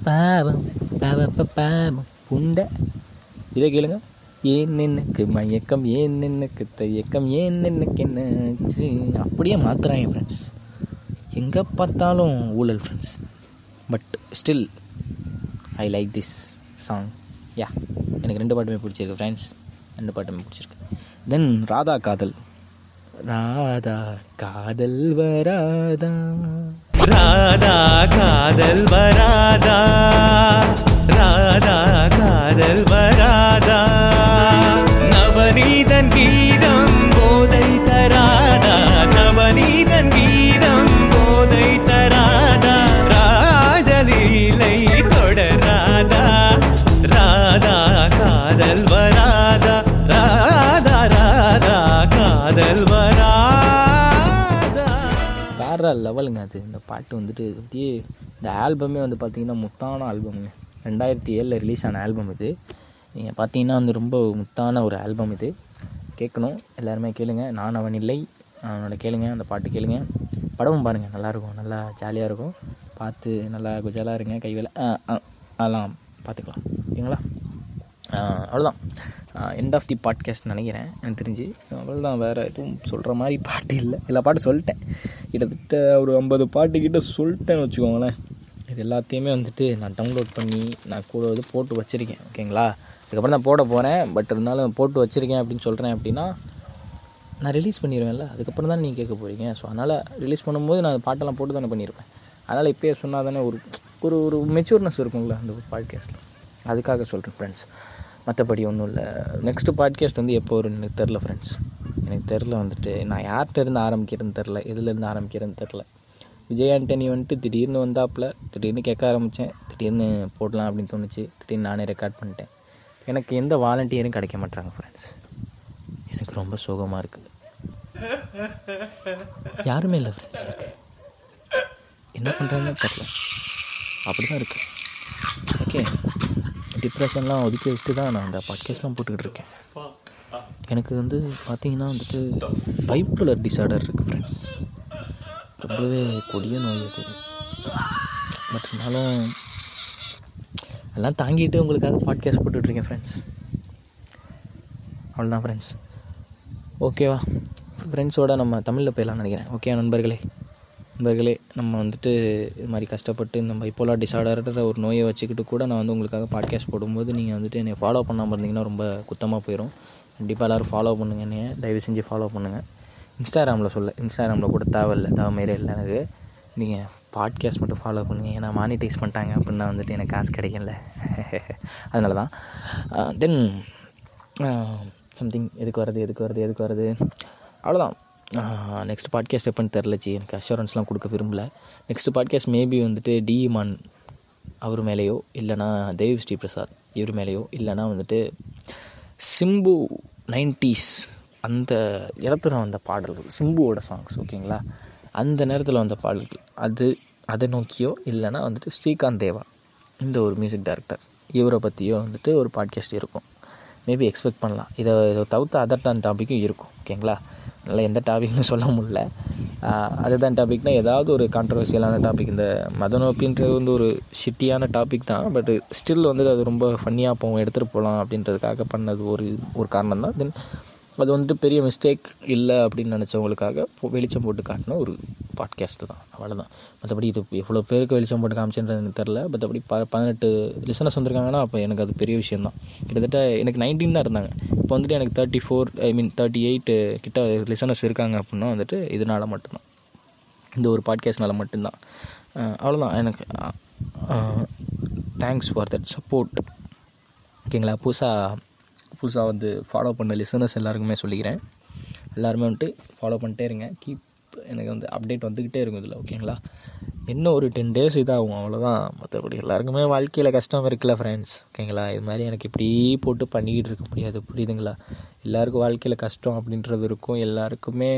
பாவம் பாவப்ப பாவம். புண்ட. இதை கேளுங்க. ஏன் எனக்கு மயக்கம் ஏன் எனக்கு தயக்கம் ஏன் எனக்கு என்னாச்சு? அப்படியே மாத்துறாங்க ஃப்ரெண்ட்ஸ் எங்கே பார்த்தாலும் ஊழல் friends but still I like this song yeah எனக்கு ரெண்டு பாட்டுமே பிடிச்சிருக்கு ஃப்ரெண்ட்ஸ் ரெண்டு பாட்டுமே பிடிச்சிருக்கு. தென் ராதா காதல். ராதா காதல் வராதா? ராதா காதல் வராதா? ராதா காதல் வராதா? நவநீதன் கீதம் போதை தராதா? நவநீதன் கீதம் லெவலுங்க அது. இந்த பாட்டு வந்துட்டு அப்படியே இந்த ஆல்பமே வந்து பார்த்தீங்கன்னா முத்தான ஆல்பம்ங்க. ரெண்டாயிரத்தி ஏழில் ரிலீஸ் ஆன ஆல்பம் இது. நீங்கள் பார்த்தீங்கன்னா வந்து ரொம்ப முத்தான ஒரு ஆல்பம் இது. கேட்கணும். எல்லாருமே கேளுங்க. நான் அவன் இல்லை. அவனோட கேளுங்க. அந்த பாட்டு கேளுங்க. படமும் பாருங்கள் நல்லாயிருக்கும். நல்லா ஜாலியாக இருக்கும். பார்த்து நல்லா குஜாலாக இருங்க. கைவேல அதெல்லாம் பார்த்துக்கலாம். ஓகேங்களா? அவ்வளோதான் எண்ட் ஆஃப் தி பாட்காஸ்ட் நினைக்கிறேன். எனக்கு தெரிஞ்சு. அவ்வளோதான் வேறு எதுவும் சொல்கிற மாதிரி பாட்டு இல்லை. எல்லா பாட்டும் சொல்லிட்டேன். கிட்டத்தட்ட ஒரு ஐம்பது பாட்டுக்கிட்ட சொல்லிட்டேன்னு வச்சுக்கோங்களேன். இது எல்லாத்தையுமே வந்துட்டு நான் டவுன்லோட் பண்ணி நான் கூட வந்து போட்டு வச்சுருக்கேன் ஓகேங்களா? அதுக்கப்புறம் தான் போட போகிறேன் பட் இருந்தாலும் போட்டு வச்சுருக்கேன் அப்படின்னு சொல்கிறேன் அப்படின்னா நான் ரிலீஸ் பண்ணிடுவேன்ல அதுக்கப்புறம் தான் நீங்கள் கேட்க போகிறீங்க ஸோ அதனால் ரிலீஸ் பண்ணும்போது நான் பாட்டெல்லாம் போட்டு தானே பண்ணியிருப்பேன் அதனால் இப்போயே சொன்னால் தானே ஒரு ஒரு ஒரு மெச்சூர்னஸ் இருக்குங்களா அந்த பாட்காஸ்ட்டில் அதுக்காக சொல்கிறேன் ஃப்ரெண்ட்ஸ் மற்றபடி ஒன்றும் இல்லை. நெக்ஸ்ட்டு பாட்காஸ்ட் வந்து எப்போ வரும்னு எனக்கு தெரில ஃப்ரெண்ட்ஸ் எனக்கு தெரில வந்துட்டு. நான் யார்கிட்ட இருந்து ஆரம்பிக்கிறேன்னு தெரில எதுலேருந்து ஆரம்பிக்கிறேன்னு தெரில விஜய் ஆண்டனி வந்துட்டு திடீர்னு வந்தாப்புல திடீர்னு கேட்க ஆரம்பித்தேன் திடீர்னு போடலாம் அப்படின்னு தோணுச்சு. திடீர்னு நானே ரெக்கார்ட் பண்ணிட்டேன். எனக்கு எந்த வாலண்டியரும் கிடைக்க மாட்டாங்க ஃப்ரெண்ட்ஸ் எனக்கு ரொம்ப சோகமாக இருக்குது யாருமே இல்லை ஃப்ரெண்ட்ஸ் எனக்கு. என்ன பண்ணுறாங்கன்னு தெரில அப்படி தான் இருக்குது ஓகே டிப்ரெஷன்லாம் ஒதுக்கி வச்சுட்டு தான் நான் அந்த பாட்காஸ்ட்லாம் போட்டுக்கிட்டு இருக்கேன் எனக்கு வந்து பார்த்தீங்கன்னா வந்துட்டு பைப்புலர் டிசார்டர் இருக்குது ஃப்ரெண்ட்ஸ் ரொம்பவே கொடிய நோய் அது. பட் இருந்தாலும் எல்லாம் தாங்கிட்டு உங்களுக்காக பாட்காஸ்ட் போட்டுட்ருக்கேன் ஃப்ரெண்ட்ஸ் அவ்வளோதான் ஃப்ரெண்ட்ஸ் ஓகேவா ஃப்ரெண்ட்ஸோட நம்ம தமிழில் போயிடலாம்னு நினைக்கிறேன். ஓகே நண்பர்களே? நண்பர்களே நம்ம வந்துட்டு இது மாதிரி கஷ்டப்பட்டு இந்த பைப்போலார் டிசார்டர்ன்ற ஒரு நோயை வச்சுக்கிட்டு கூட நான் வந்து உங்களுக்காக பாட்காஸ்ட் போடும்போது நீங்கள் வந்துட்டு என்னை ஃபாலோ பண்ணாமல் இருந்தீங்கன்னா ரொம்ப குத்தமாக போயிடும் கண்டிப்பாக எல்லோரும் ஃபாலோ பண்ணுங்க என்னைய. தயவு செஞ்சு ஃபாலோ பண்ணுங்கள் இன்ஸ்டாகிராமில் சொல்ல. இன்ஸ்டாகிராமில் கூட தேவையில்லை. தேவை மாரி இல்லை எனக்கு. நீங்கள் பாட்காஸ்ட் மட்டும் ஃபாலோ பண்ணுங்கள் ஏன்னா மானிட்டைஸ் பண்ணிட்டாங்க அப்படின்னா வந்துட்டு எனக்கு காசு கிடைக்கல அதனால தான் தென் சம்திங் எதுக்கு வருது எதுக்கு வருது எதுக்கு வருது அவ்வளோதான் நெக்ஸ்ட் பாட்காஸ்ட் எப்போன்னு தெரிலச்சி எனக்கு அஷூரன்ஸ்லாம் கொடுக்க விரும்பல. நெக்ஸ்ட் பாட்காஸ்ட் மேபி வந்துட்டு டி மான் அவர் மேலேயோ இல்லைனா தேவ் ஸ்ரீ பிரசாத் இவர் மேலேயோ இல்லைனா வந்துட்டு சிம்பு நைன்டிஸ் அந்த இடத்துல வந்த பாடல்கள் சிம்புவோட சாங்ஸ் ஓகேங்களா அந்த நேரத்தில் வந்த பாடல்கள் அது அதை நோக்கியோ இல்லைனா வந்துட்டு ஸ்ரீகாந்த் தேவா இந்த ஒரு மியூசிக் டைரக்டர் இவரை பற்றியோ வந்துட்டு ஒரு பாட்காஸ்ட் இருக்கும். மேபி எக்ஸ்பெக்ட் பண்ணலாம். இதை இதை தவிர்த்து அதர் டான் இருக்கும் ஓகேங்களா அதனால் எந்த டாபிக்னு சொல்ல முடில அதுதான் டாபிக்னால் ஏதாவது ஒரு கான்ட்ரவர்சியலான டாபிக் இந்த மத நோப்பின்றது வந்து ஒரு ஷிட்டியான டாபிக் தான். பட் ஸ்டில் வந்து அது ரொம்ப ஃபன்னியாக போகும். எடுத்துகிட்டு போகலாம் அப்படின்றதுக்காக பண்ணது ஒரு ஒரு காரணம் தான் தென் அது வந்துட்டு பெரிய மிஸ்டேக் இல்லை அப்படின்னு நினச்சவங்களுக்காக வெளிச்சம் போட்டு காட்டின ஒரு பாட்காஸ்ட்டு தான். அவ்வளோதான் மற்றபடி இது எவ்வளோ பேருக்கு வெளிச்சம் போட்டு காமிச்சுன்றது எனக்கு தெரில மற்றபடி ப பதினெட்டு லிசனர்ஸ் வந்திருக்காங்கன்னா அப்போ எனக்கு அது பெரிய விஷயம் தான். கிட்டத்தட்ட எனக்கு நைன்டீன் தான் இருந்தாங்க. இப்போ வந்துட்டு எனக்கு thirty four I mean thirty eight கிட்ட லிசனர்ஸ் இருக்காங்க அப்படின்னா வந்துட்டு இதனால மட்டும்தான். இந்த ஒரு பாட்காஸ்ட்னால மட்டும்தான். அவ்வளோதான் எனக்கு தேங்க்ஸ் ஃபார் தட் சப்போர்ட் ஓகேங்களா? புதுசாக புதுசாக வந்து ஃபாலோ பண்ண லிசனர்ஸ் எல்லாருக்குமே சொல்லிக்கிறேன். எல்லாருமே வந்துட்டு ஃபாலோ பண்ணிட்டே இருங்க. கீப் எனக்கு வந்து அப்டேட் வந்துக்கிட்டே இருக்கும் இதில் ஓகேங்களா இன்னும் ஒரு டென் டேஸ் இதாகும் அவ்வளோதான் மற்றபடி எல்லாருக்குமே வாழ்க்கையில் கஷ்டம் இருக்குல்ல ஃப்ரெண்ட்ஸ் ஓகேங்களா இது மாதிரி எனக்கு இப்படி போட்டு பண்ணிக்கிட்டு இருக்க முடியாது. புரியுதுங்களா? எல்லாருக்கும் வாழ்க்கையில் கஷ்டம் அப்படின்றது இருக்கும். எல்லாருக்குமே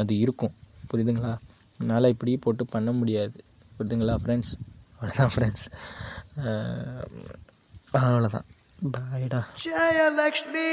அது இருக்கும். புரியுதுங்களா? என்னால் இப்படி போட்டு பண்ண முடியாது. புரியுதுங்களா ஃப்ரெண்ட்ஸ் அவ்வளோதான் ஃப்ரெண்ட்ஸ் அவ்வளோதான் ಬಾಯ್ಡಾ ಜಯಲಕ್ಷ್ಮೀ